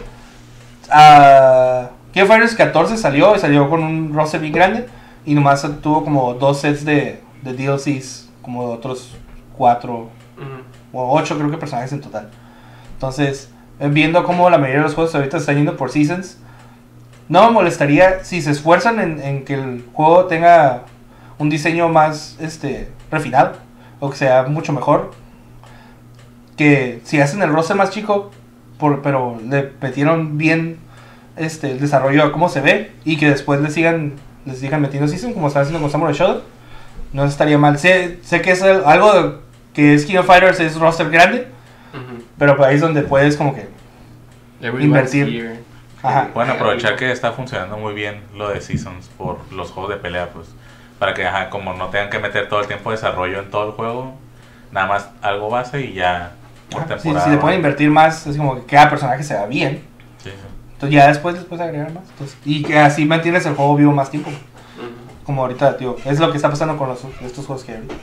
S2: ah King of Fighters 14 salió y salió con un roster bien grande. Y nomás tuvo como dos sets de, de DLCs, como de otros cuatro o ocho, creo que personajes en total. Entonces, eh, viendo cómo la mayoría de los juegos ahorita están yendo por seasons, no me molestaría si se esfuerzan en, en que el juego tenga un diseño más este refinado o que sea mucho mejor. Que si hacen el roster más chico, por, pero le metieron bien este, el desarrollo a cómo se ve y que después le sigan, les sigan metiendo season como están haciendo con Samurai Shodown, no estaría mal. Sé, sé que es el- algo de- que es King of Fighters, es roster grande,
S1: Ujú.
S2: pero ahí es donde puedes como que... Invertir.
S1: here.
S2: Ajá.
S3: Bueno, aprovechar que está funcionando muy bien lo de Seasons por los juegos de pelea, pues. Para que, ajá, como no tengan que meter todo el tiempo de desarrollo en todo el juego, nada más algo base y ya por
S2: Ajá, si,
S3: temporada.
S2: si le pueden invertir más, es como que cada personaje se va bien.
S3: Sí, sí.
S2: Entonces ya después les puedes agregar más. Entonces, y que así mantienes el juego vivo más tiempo. Como ahorita, tío. Es lo que está pasando con los, estos juegos que hay ahorita.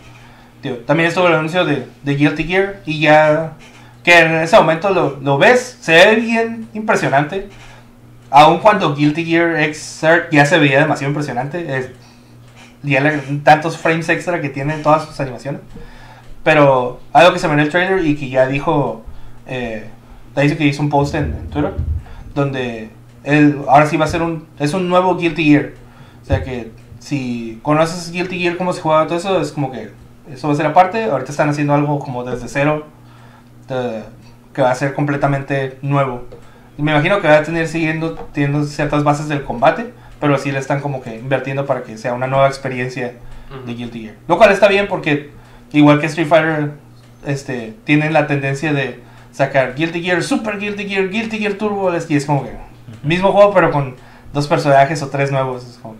S2: Tío, también estuvo el anuncio de, de Guilty Gear y ya... Que en ese momento lo, lo ves, se ve bien impresionante. Aun cuando Guilty Gear Xrd ya se veía demasiado impresionante. Es, ya tantos frames extra que tiene en todas sus animaciones. Pero algo que se ve en el trailer y que ya dijo... Eh, dice que hizo un post en, en Twitter. Donde él ahora sí va a ser un... Es un nuevo Guilty Gear. O sea que si conoces Guilty Gear, cómo se juega todo eso, es como que eso va a ser aparte. Ahorita están haciendo algo como desde cero, de- que va a ser completamente nuevo. Y me imagino que va a tener siguiendo teniendo ciertas bases del combate, pero sí le están como que invirtiendo para que sea una nueva experiencia de. Guilty Gear. Lo cual está bien porque igual que Street Fighter, este, tienen la tendencia de sacar Guilty Gear, Super Guilty Gear, Guilty Gear Turbo, y es como que mismo juego pero con dos personajes o tres nuevos. es como-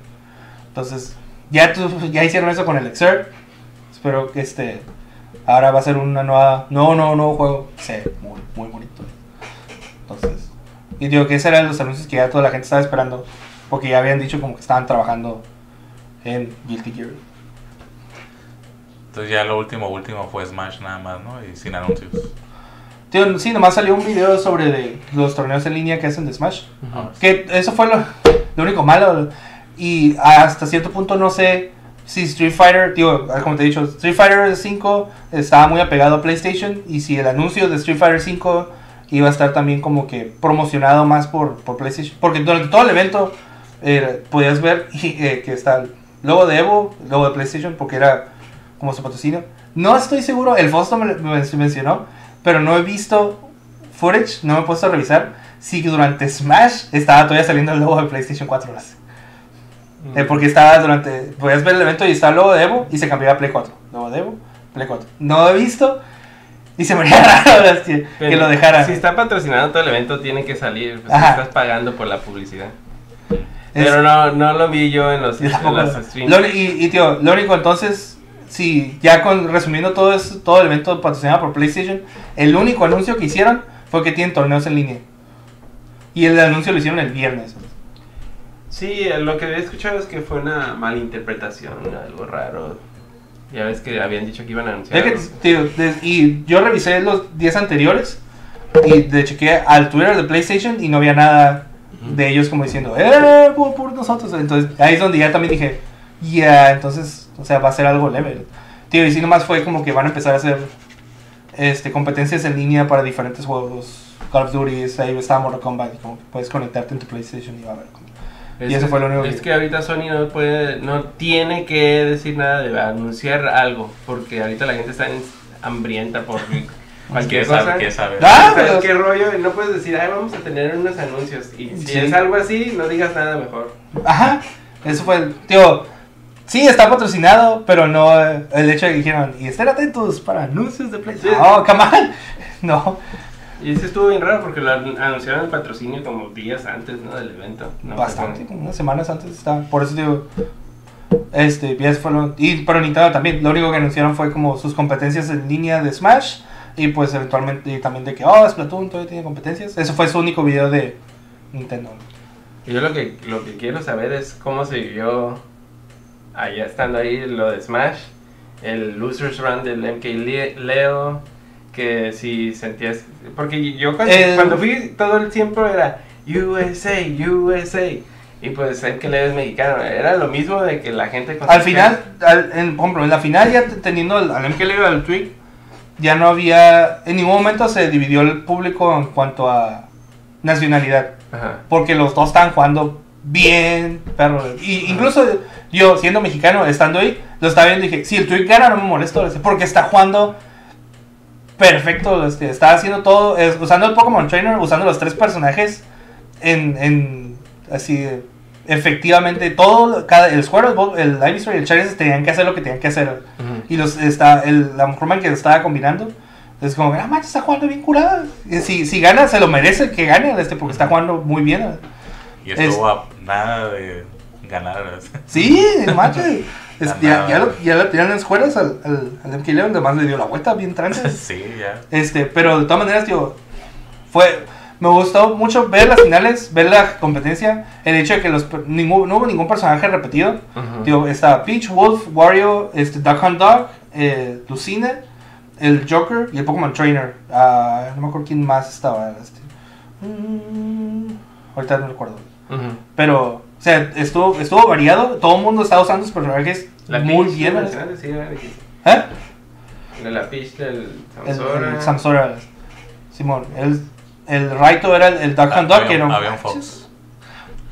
S2: entonces, ya, ya hicieron eso con el Exert. Espero que este ahora va a ser una nueva, nuevo, nuevo, nuevo juego. Sí, muy, muy bonito. Entonces, y digo que esos eran los anuncios que ya toda la gente estaba esperando. Porque ya habían dicho como que estaban trabajando en Guilty Gear.
S3: Entonces ya lo último, último fue Smash nada más, ¿no? Y sin anuncios.
S2: Tío, sí, nomás salió un video sobre de los torneos en línea que hacen de Smash.
S1: Ujú.
S2: Que eso fue lo, lo único malo. Y hasta cierto punto no sé si Street Fighter, tío, como te he dicho, Street Fighter 5 estaba muy apegado a PlayStation. Y si el anuncio de Street Fighter 5 iba a estar también como que promocionado más por, por PlayStation. Porque durante todo el evento eh, podías ver eh, que está el logo de Evo, el logo de PlayStation, porque era como su patrocinio. No estoy seguro, el Fausto me, me mencionó, pero no he visto footage, no me he puesto a revisar si durante Smash estaba todavía saliendo el logo de PlayStation 4 horas. Eh, porque estaba durante. Podías ver el evento y estaba el logo de Evo y se cambiaba a Play 4. Logo de Evo, Play 4. No he visto y se me haría raro que, que lo dejaran.
S1: Si está patrocinando todo el evento, tiene que salir. Pues
S2: Ajá.
S1: estás pagando por la publicidad.
S2: Es-
S1: Pero no, no lo vi yo en los, en los streams.
S2: Y, y, tío, lo único entonces, si ya con, resumiendo todo, eso, todo el evento patrocinado por PlayStation, el único anuncio que hicieron fue que tienen torneos en línea. Y el anuncio lo hicieron el viernes.
S1: Sí, lo que había escuchado es que fue una malinterpretación, algo raro. Ya ves que habían dicho que iban a anunciar.
S2: Que, tío, y yo revisé los 10 anteriores y de chequeé al Twitter de PlayStation y no había nada de ellos como diciendo, ¡eh! Por, por nosotros. Entonces ahí es donde ya también dije, ya, entonces, o sea, va a ser algo leve. Tío, y si nomás fue como que van a empezar a hacer este, competencias en línea para diferentes juegos. Call of Duty, ahí estaba Mortal Kombat, y como que puedes conectarte en tu PlayStation y va a ver. como-
S1: Es
S2: y eso fue lo único
S1: Es
S2: que-
S1: que ahorita Sony no puede, no tiene que decir nada de anunciar algo, porque ahorita la gente está en- hambrienta por cualquier cosa.
S3: ¿Quién sabe?
S2: Ah,
S1: ¿Sabes
S2: pero-
S1: qué rollo? No puedes decir, ay, vamos a tener unos anuncios. Y si
S2: Sí.
S1: es algo así, no digas nada mejor.
S2: Ajá, eso fue, tío, sí está patrocinado, pero no eh, el hecho de que dijeron, y estén atentos para anuncios de PlayStation.
S1: Sí.
S2: Oh, come on. No,
S1: Y eso estuvo bien raro porque lo an- anunciaron el patrocinio como días antes ¿no? del evento. No,
S2: bastante, como unas semanas antes estaba. Por eso digo, este, ya fue lo- y pero Nintendo también, lo único que anunciaron fue como sus competencias en línea de Smash y pues eventualmente y también de que, oh, Splatoon todavía tiene competencias. Eso fue su único video de Nintendo.
S1: yo lo que, lo que quiero saber es cómo se vivió allá estando ahí lo de Smash, el Losers Run del MK Le- Leo, que si sentías... Porque yo cuando,
S2: El-
S1: cuando fui todo el tiempo era USA, USA. Y pues MK Leo es mexicano. Era lo mismo de que la gente...
S2: Al final, al- en, por ejemplo, en la final ya teniendo al, al MKL y al Twig, ya no había, en ningún momento se dividió el público en cuanto a nacionalidad,
S1: Ajá.
S2: porque los dos estaban jugando bien, perro. Y incluso yo, siendo mexicano, estando ahí, lo estaba viendo y dije, si el Twig gana no me molesto, porque está jugando perfecto, este, está haciendo todo, es- usando el Pokémon Trainer, usando los tres personajes en, en así, efectivamente, todo, cada, el Squirtle, el Ivysaur y el Charizard tenían que hacer lo que tenían que hacer. Y los, está, el, la forma en que estaba combinando, es como, ah, manches, está jugando bien curada. Y Si, si gana, se lo merece que gane, este, porque está jugando muy bien.
S3: Y estuvo a nada de ganar.
S2: Sí, no manches. Es- ya, ya, lo, ya lo tenían en escuelas al, al, al MK Leon, además le dio la vuelta bien tranca.
S3: sí, ya.
S2: Este, pero de todas maneras, tío, fue, me gustó mucho ver las finales, ver la competencia, el hecho de que los, ningún, no hubo ningún personaje repetido. Tío, está Peach, Wolf, Wario, este, Duck Hunt Dog, eh, Lucina, el Joker y el Pokémon Trainer. Ah, no me acuerdo quién más estaba. Este. Mm, ahorita no recuerdo. Pero, o sea, estuvo, estuvo variado. Todo el mundo estaba usando sus personajes
S1: La
S2: muy
S1: Peach,
S2: bien. ¿eh?
S1: Sí.
S2: ¿Eh?
S1: La
S2: El,
S1: Samsora.
S2: el Samsora. Simón. El, el Raito era el, el Duck Hunt Dog.
S3: Había
S2: que
S3: un-
S2: era un-
S3: había un Fox.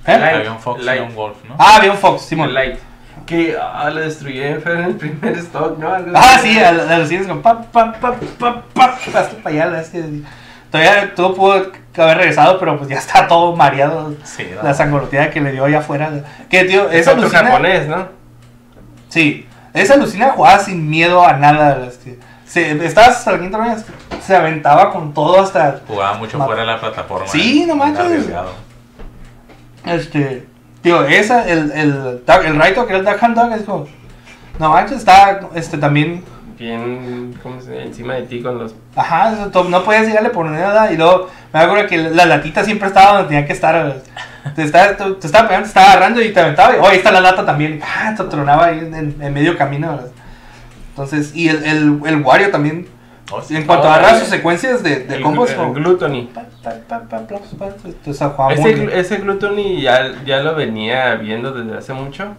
S2: ¿Eh?
S1: Light,
S3: Había un Fox
S1: Light.
S3: y un Wolf, ¿no?
S2: Ah, había un Fox,
S1: El
S2: Simón.
S1: Light. Que ah, lo destruyeron fue en el primer stock, ¿no? Algo
S2: Ah, sí, a, a los cines con pa, pa, pa, pa, pa, hasta para allá. es que Todavía todo pudo haber regresado, pero pues ya está todo mareado.
S3: Sí, no.
S2: La sangoloteada que le dio allá afuera. Que, tío,
S1: Es
S2: esa
S1: otro
S2: alucina.
S1: japonés, ¿no?
S2: Sí, esa alucina jugaba sin miedo a nada. Se, estaba ronda, se aventaba con todo hasta.
S3: Jugaba mucho
S2: Ma-
S3: fuera de la plataforma.
S2: Sí, no
S3: Muy
S2: manches. Este. Tío, esa, el, el, el Raito que era el Duck Hunt Dog, es como. No manches, está este, también.
S1: Bien, ¿cómo se? Encima de ti con los.
S2: Ajá, no podías llegarle por nada. Y luego me acuerdo que la latita siempre estaba donde tenía que estar. Te estaba, te, te estaba pegando, te estaba agarrando y te aventaba. Y oh, ahí está la lata también. Ah, te tronaba ahí en, en- medio camino. Entonces, y el, el, el Wario también.
S3: Oh, sí.
S2: En cuanto
S1: Oh,
S2: a
S1: el-
S2: sus secuencias de, de
S1: el,
S2: combos,
S1: el
S2: como-
S1: Gluttony. Ese, ese Gluttony ya, ya lo venía viendo desde hace mucho.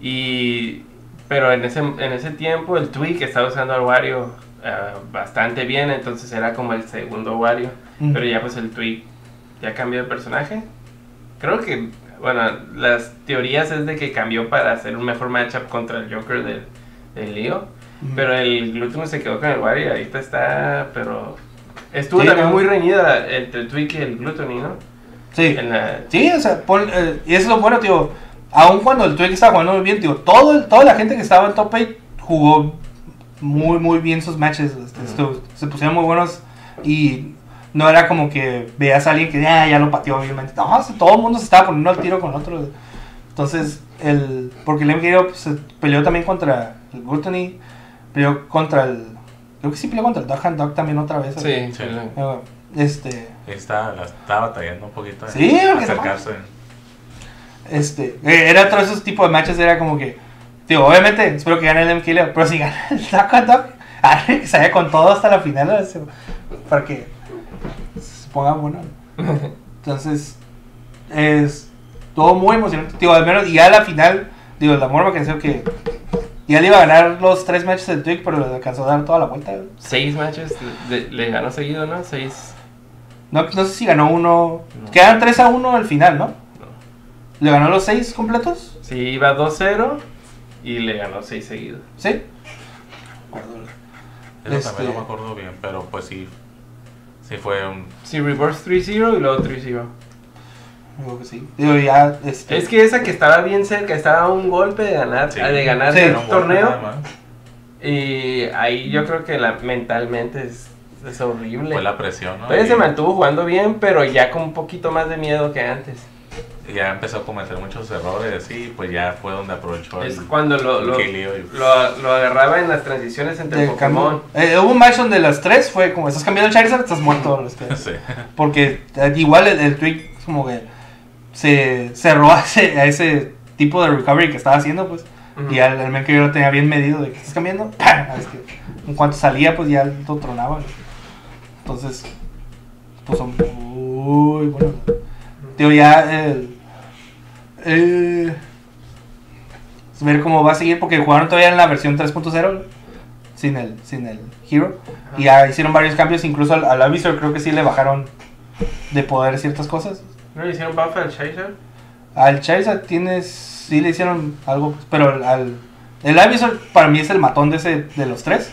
S1: Y. Pero en ese, en ese tiempo el Twig estaba usando al Wario ah, bastante bien, entonces era como el segundo Wario.
S2: Mm.
S1: Pero ya pues el Twig ya cambió de personaje. Creo que, bueno, las teorías es de que cambió para hacer un mejor matchup contra el Joker del, del Leo.
S2: Ujú.
S1: Pero el Gluttony se quedó con el Wario y ahorita está, pero... Estuvo
S2: Sí,
S1: también
S2: ¿no?
S1: muy reñida entre el Twig y el Gluttony, ¿no?
S2: Sí.
S1: En la,
S2: Sí, o sea, pon- eh, y eso es lo bueno, tío. Aun cuando el Twig estaba jugando muy bien, tío, todo, el- toda la gente que estaba en top 8 jugó muy, muy bien sus matches. este, se pusieron muy buenos y no era como que veas a alguien que "Ah, ya lo pateó, obviamente. No, o sea, todo el mundo se estaba poniendo al tiro con otro. Entonces, el, porque el pues, se peleó también contra el Gluttony, peleó contra el. Creo que sí peleó contra el Duck and Dog también otra vez.
S1: sí,
S3: Sí.
S1: el-
S2: Eh, Este,
S3: Está, la está batallando un poquito
S2: Sí, porque
S3: acercarse.
S2: Este, eh, era otro de esos tipos de matches, era como que, digo, obviamente, espero que gane el MK Leo, pero si gana el Duck, ah, que se vaya con todo hasta la final, o sea, para que se ponga bueno. Entonces, es todo muy emocionante, digo, al menos, y ya a la final, digo, la morma que decía que ya le iba a ganar los tres matches del Twig, pero le alcanzó a dar toda la vuelta.
S1: Seis matches le, le ganó seguido, ¿no? Seis.
S2: No, no sé si ganó uno,
S1: No.
S2: quedan 3 a 1 al final, ¿no? ¿Le ganó los seis completos?
S1: Sí, iba 2-0 y le ganó seis seguidos.
S2: ¿Sí?
S3: Eso
S2: Este-
S3: también no me acuerdo bien, pero pues sí. Sí fue un.
S1: Sí, reverse 3-0 y luego 3-0.
S2: Digo que sí. Digo, ya, este...
S1: Es que esa que estaba bien cerca, estaba a un golpe de ganar,
S3: Sí.
S1: de ganar
S2: Sí.
S1: el
S3: era un golpe
S1: torneo.
S3: más.
S1: Y ahí yo creo que la, mentalmente es, es horrible.
S3: Fue la presión, ¿no?
S1: Todavía
S3: Y
S1: se mantuvo jugando bien, pero ya con un poquito más de miedo que antes.
S3: Ya empezó a cometer muchos errores y pues ya fue donde aprovechó
S1: Es
S3: el,
S1: cuando lo,
S3: el
S1: lo,
S3: y-
S1: lo, lo agarraba en las transiciones entre
S2: de
S1: Pokémon.
S2: Eh, hubo un match donde las tres fue como, estás cambiando el Charizard, estás muerto. que-
S3: Sí.
S2: Porque eh, igual el, el Twig como que se cerró a ese, a ese tipo de recovery que estaba haciendo, pues.
S1: Ujú.
S2: Y al, al men que yo lo tenía bien medido de que estás cambiando, ¡pam! Es que en cuanto salía, pues ya lo tronaba. Entonces, pues son muy buenos. Digo, ya el. Eh, ver cómo va a seguir, porque jugaron todavía en la versión 3.0 sin el, sin el Hero. Y ya hicieron varios cambios, incluso al, al Avisor creo que sí le bajaron de poder ciertas cosas.
S1: ¿No le hicieron buff al Charizard?
S2: Al Charizard tienes, sí le hicieron algo, pero al, al- el Avisor para mí es el matón de ese de los tres.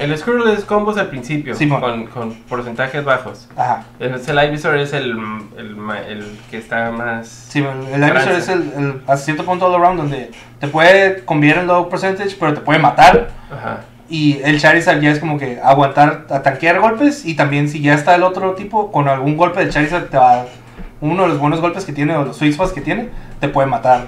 S1: El Squirrel es combos al principio, con, con porcentajes bajos.
S2: Ajá.
S1: Es el Ivysaur es el, el, el que está más...
S2: Sí, el, el es el, el a cierto punto all around donde te puede conviar en low percentage, pero te puede matar.
S1: Ajá.
S2: Y el Charizard ya es como que aguantar, a tanquear golpes. Y también si ya está el otro tipo, con algún golpe del Charizard te va a dar uno de los buenos golpes que tiene o los sweet spots que tiene, te puede matar.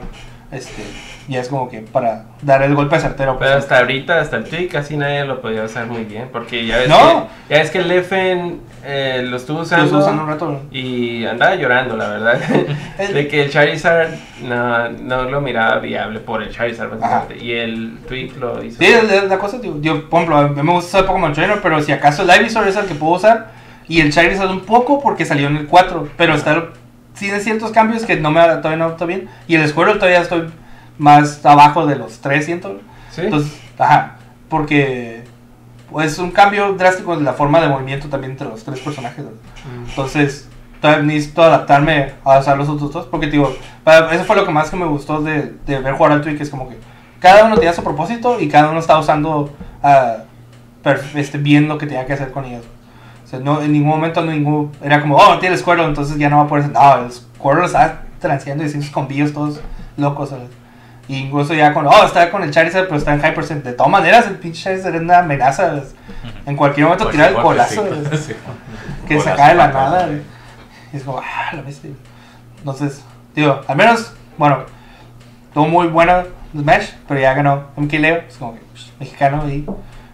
S2: Este, ya es como que para dar el golpe certero. pues,
S1: Pero hasta ahorita, hasta el Twig, casi nadie lo podía usar muy bien. Porque ya ves,
S2: No.
S1: que, ya ves que el FN eh, lo estuvo usando,
S2: usando un rato.
S1: y andaba llorando, la verdad. de que el Charizard no, no lo miraba viable por el Charizard. Y el Twig lo hizo.
S2: Sí, es es la cosa, tío. Yo, por ejemplo, a mí me gusta usar Pokémon Trainer, pero si acaso el Ivysaur es el que puedo usar. Y el Charizard un poco porque salió en el 4. Pero está, tiene ciertos cambios que no me todavía no adapto bien. Y el Squirtle todavía estoy más abajo de los 300.
S1: ¿Sí?
S2: Entonces, ajá, porque es un cambio drástico en la forma de movimiento también entre los tres personajes.
S1: Mm.
S2: Entonces, necesito adaptarme a usar los otros dos. Porque, digo, para- eso fue lo que más que me gustó de, de ver jugar al Twig. Es como que cada uno tenía su propósito y cada uno estaba usando per- este, bien lo que tenía que hacer con ellos. O sea, no, en ningún momento ningún, era como, oh, tiene el entonces ya no va a poder. No, el Squirtle estaba transeando y haciendo sus combillos todos locos. ¿sabes? Y incluso ya con, oh, está con el Charizard, pero está en High Percent. De todas maneras, el pinche Charizard es una amenaza. En cualquier momento
S3: Pues
S2: tirar el colazo. ¿sabes?
S3: sí.
S2: que se
S3: Golazo
S2: cae de la nada. Y es como, ah, la bestia. Entonces, digo, al menos, bueno, tuvo muy buena Smash, pero ya ganó MK Leo, es como que psh, mexicano y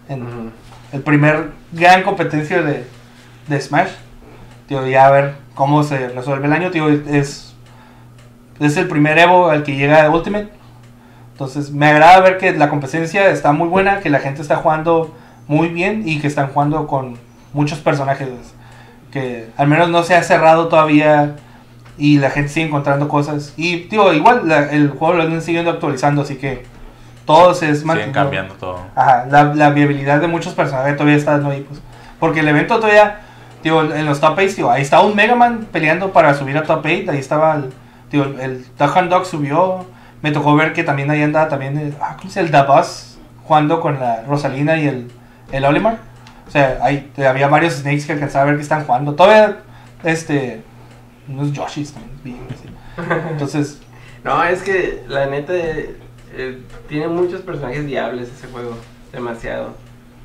S2: en el primer gran competencia de, de Smash. Digo, ya a ver cómo se resuelve el año. Digo, es, es el primer Evo al que llega Ultimate. Entonces, me agrada ver que la competencia está muy buena, que la gente está jugando muy bien y que están jugando con muchos personajes. Que al menos no se ha cerrado todavía y la gente sigue encontrando cosas. Y, digo, igual la- el juego lo han siguiendo actualizando, así que todo se es
S3: Siguen cambiando todo.
S2: Ajá, la, la viabilidad de muchos personajes todavía está ahí, pues. Porque el evento todavía, digo, en los top 8, digo, ahí estaba un Mega Man peleando para subir a top 8, ahí estaba el, digo, el Duck Hunt Dog subió, me tocó ver que también ahí andaba también, el, ah, ¿cómo llama? El Dabuz jugando con la Rosalina y el, el Olimar. O sea, ahí había varios Snakes que alcanzaba a ver que están jugando. Todavía, este, unos Yoshis también, bien, así. Entonces,
S1: No, es que la neta eh, eh, tiene muchos personajes viables ese juego. Demasiado.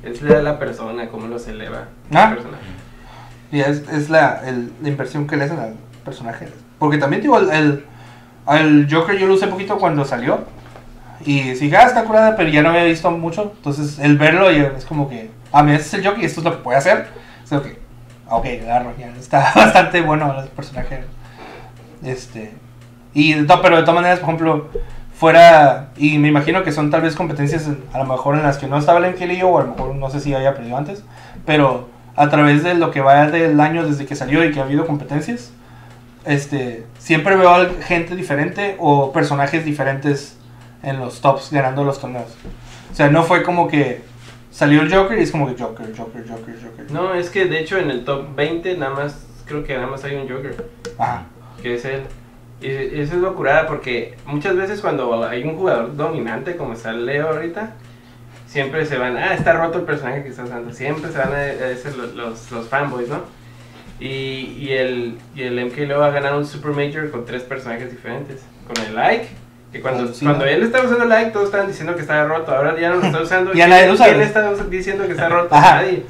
S1: Es la, la persona, cómo los eleva.
S2: Ah.
S1: el.
S2: Y es, es la, el- la inversión que le hacen al personaje. Porque también, digo, el, el, al Joker yo lo usé poquito cuando salió. Y sí, ah, está curada, pero ya no había visto mucho. Entonces, el verlo es como que, ah, mira, este es el Joker y esto es lo que puede hacer. Es como que, ok, agarro, ya está bastante bueno el personaje. Este, y no, pero de todas maneras, por ejemplo, fuera, y me imagino que son tal vez competencias a lo mejor en las que no estaba el MKLeo, o a lo mejor no sé si haya perdido antes, pero a través de lo que va del año desde que salió y que ha habido competencias, este, siempre veo a gente diferente o personajes diferentes en los tops ganando los torneos. O sea, no fue como que salió el Joker y es como que Joker, Joker, Joker, Joker.
S1: No, es que de hecho en el top 20 nada más, creo que nada más hay un Joker,
S2: Ajá.
S1: que es él. Y eso es locurada porque muchas veces cuando hay un jugador dominante como está Leo ahorita, siempre se van, ah, está roto el personaje que está usando, siempre se van a, a los, los fanboys, ¿no? Y, y, el, y el MK va a ganar un Super Major con tres personajes diferentes. Con el Like, que cuando,
S2: Oh, sí,
S1: cuando
S2: ¿no?
S1: él estaba usando el Like, todos estaban diciendo que estaba roto. Ahora ya no lo está usando.
S2: Ya
S1: ¿Quién-
S2: nadie lo usa,
S1: ¿Quién
S2: ¿no?
S1: está diciendo que está roto?
S2: Ajá.
S1: Nadie.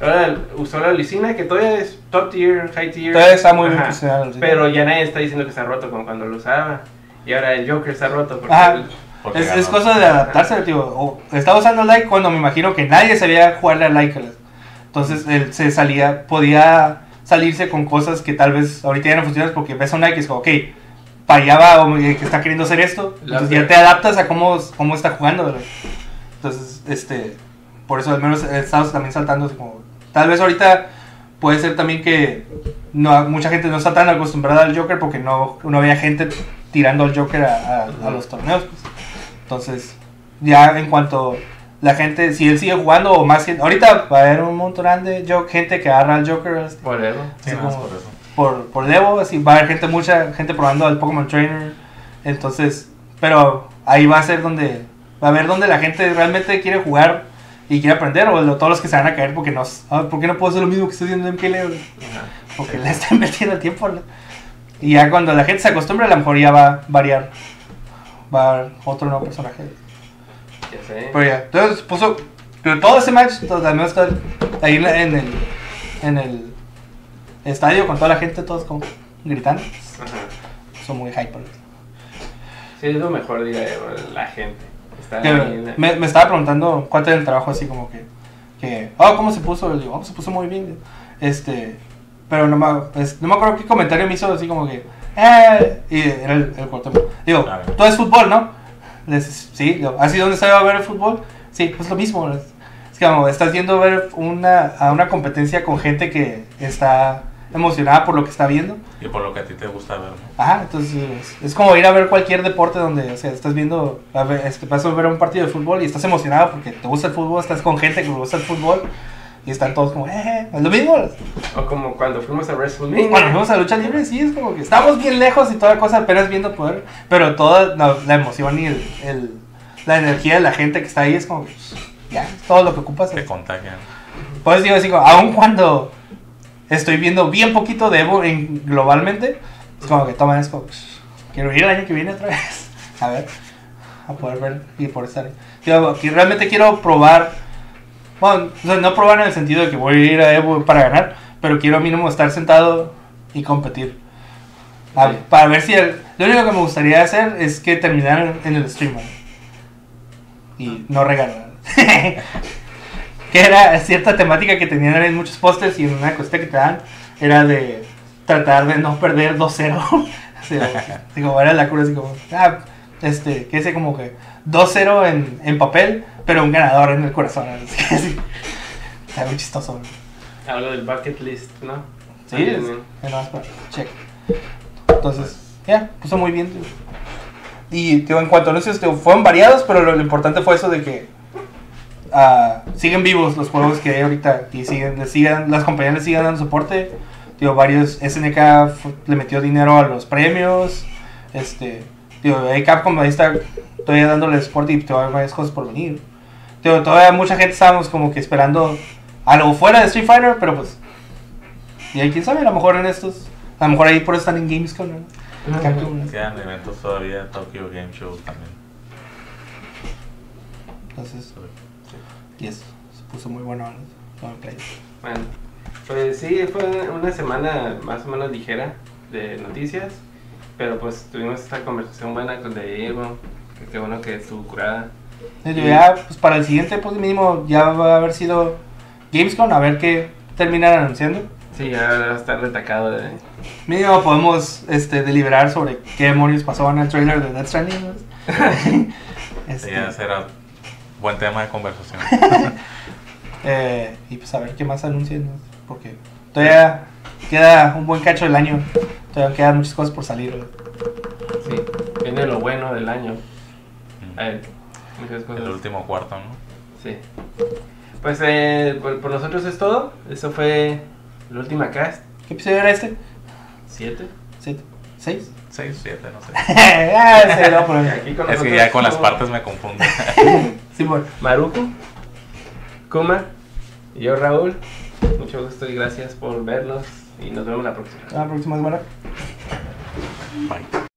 S1: Ahora usó la Lucina, que todavía es top tier, high tier.
S2: Todavía está muy bien posicionado.
S1: Pero ya nadie está diciendo que está roto como cuando lo usaba. Y ahora el Joker está roto. Porque
S2: Ajá.
S1: él-
S3: Porque
S2: Es, es cosa de adaptarse, tío. O estaba usando like cuando me imagino que nadie sabía jugarle a like. Entonces él se salía, podía salirse con cosas que tal vez ahorita ya no funcionan porque ves a un like y es como, ok, para allá va o que está queriendo hacer esto.
S1: La-
S2: Entonces ya te adaptas a cómo, cómo está jugando. ¿verdad? Entonces, este, por eso al menos he estado también saltando como, tal vez ahorita puede ser también que no, mucha gente no está tan acostumbrada al Joker porque no, no había gente tirando al Joker a, a- a
S1: Ujú.
S2: los torneos. pues. Entonces, ya en cuanto la gente, si él sigue jugando o más gente, ahorita va a haber un montón de gente que agarra al Joker este,
S1: Whatever.
S3: Sí,
S2: como-
S3: por eso.
S2: por, por Levo, así va a haber gente, mucha gente probando al Pokémon Trainer. Entonces, pero ahí va a ser donde, va a ver donde la gente realmente quiere jugar y quiere aprender, o lo- todos los que se van a caer porque no, ah, ¿por qué no puedo hacer lo mismo que estoy haciendo en?
S1: Ajá.
S2: Porque le está invirtiendo el tiempo. ¿no? Y ya cuando la gente se acostumbre, a lo mejor ya va a variar. Va a haber otro nuevo personaje.
S1: Ya sé.
S2: Pero ya, entonces puso. Pero todo ese match, todo, además está ahí en, el, en el estadio con toda la gente, todos como gritando.
S1: Ajá.
S2: Son muy hyper.
S1: Sí, es lo mejor, yo, la gente. Está
S2: Que
S1: ahí,
S2: me, me estaba preguntando cuánto era el trabajo, así como que. que oh, ¿cómo se puso? Le digo, oh, se puso muy bien. Este. Pero no me, es- no me acuerdo qué comentario me hizo, así como que. Eh, y era el, el cuarto. Digo, todo es fútbol, ¿no? Sí, ¿así dónde se va a ver el fútbol? Sí, pues lo mismo. Es que como estás yendo a ver una, a una competencia con gente que está emocionada por lo que está viendo.
S3: Y por lo que a ti te gusta ver, ¿no?
S2: Ajá, entonces es, es como ir a ver cualquier deporte donde, o sea, estás viendo, a ver, vas a ver un partido de fútbol y estás emocionado porque te gusta el fútbol, estás con gente que le gusta el fútbol y están todos como, eh, es lo mismo.
S1: O como cuando fuimos a WrestleMania.
S2: Cuando fuimos a lucha libre, sí, es como que estamos bien lejos y toda cosa apenas viendo poder, pero toda la, la emoción y el, el- la energía de la gente que está ahí es como, ya, todo lo que ocupas.
S3: Te contagian.
S2: Pues digo así, como, aun cuando estoy viendo bien poquito de Evo en, globalmente, es como que toman es como, pues, quiero ir el año que viene otra vez. A ver, a poder ver y por estar ahí. Digo, que realmente quiero probar, bueno, o sea, no probar en el sentido de que voy a ir a Evo para ganar, pero quiero mínimo estar sentado y competir. A-
S1: Sí.
S2: Para ver si el- lo único que me gustaría hacer es que terminaran en el stream y no regalar. que era cierta temática que tenían en muchos pósters y en una cosita que te dan era de tratar de no perder 2-0. o sea, digo, era la cura así como, ah, este, que ese como que 2-0 en, en papel, pero un ganador en el corazón. Así, así. Está muy chistoso. ¿no?
S1: Hablo del bucket list, ¿no?
S2: Sí,
S1: También,
S2: es, más para check. Entonces, ya, puso muy bien. tío. Y tío, en cuanto a anuncios, tío, fueron variados, pero lo, lo importante fue eso de que ah, siguen vivos los juegos que hay ahorita y siguen, le sigan, las compañías le siguen dando soporte. Tío, varios SNK le metió dinero a los premios. Este, tío, Capcom ahí está todavía dándole soporte y tío, hay varias cosas por venir. Todavía mucha gente estábamos como que esperando algo fuera de Street Fighter, pero pues y ahí quién sabe, a lo mejor en estos, a lo mejor ahí por eso están en Gamescom, ¿no?
S3: Quedan eventos todavía, Tokyo Game Show también.
S2: Entonces, y eso, se puso muy bueno play.
S1: Bueno, pues sí, fue una semana más o menos ligera de noticias, pero pues tuvimos esta conversación buena con Diego, qué bueno que estuvo curada.
S2: Ya, pues para el siguiente, pues mínimo ya va a haber sido Gamescom, a ver qué terminan anunciando.
S1: Sí, ya va a estar retacado de...
S2: Mínimo podemos este, deliberar sobre qué demonios pasó en el trailer de Death Stranding. ¿no? Este,
S3: Sí, ya será buen tema de conversación.
S2: eh, y pues a ver qué más anuncien, ¿no? porque todavía queda un buen cacho del año. Todavía quedan muchas cosas por salir. ¿no?
S1: Sí, viene lo bueno del año. Muchas cosas.
S3: El último cuarto, ¿no?
S1: Sí. Pues eh, por, por nosotros es todo. Eso fue la última cast.
S2: ¿Qué episodio era este?
S1: ¿Siete?
S2: ¿Siete? ¿Seis?
S3: 6, 7, no sé.
S2: ah, se lo ponen
S1: Aquí con
S3: Es que ya con las
S1: estuvo
S3: partes me confundo.
S2: Sí, bueno.
S1: Maruku, Kuma y yo Raúl. Mucho gusto y gracias por vernos. Y nos vemos la próxima.
S2: La próxima semana.
S3: Bye.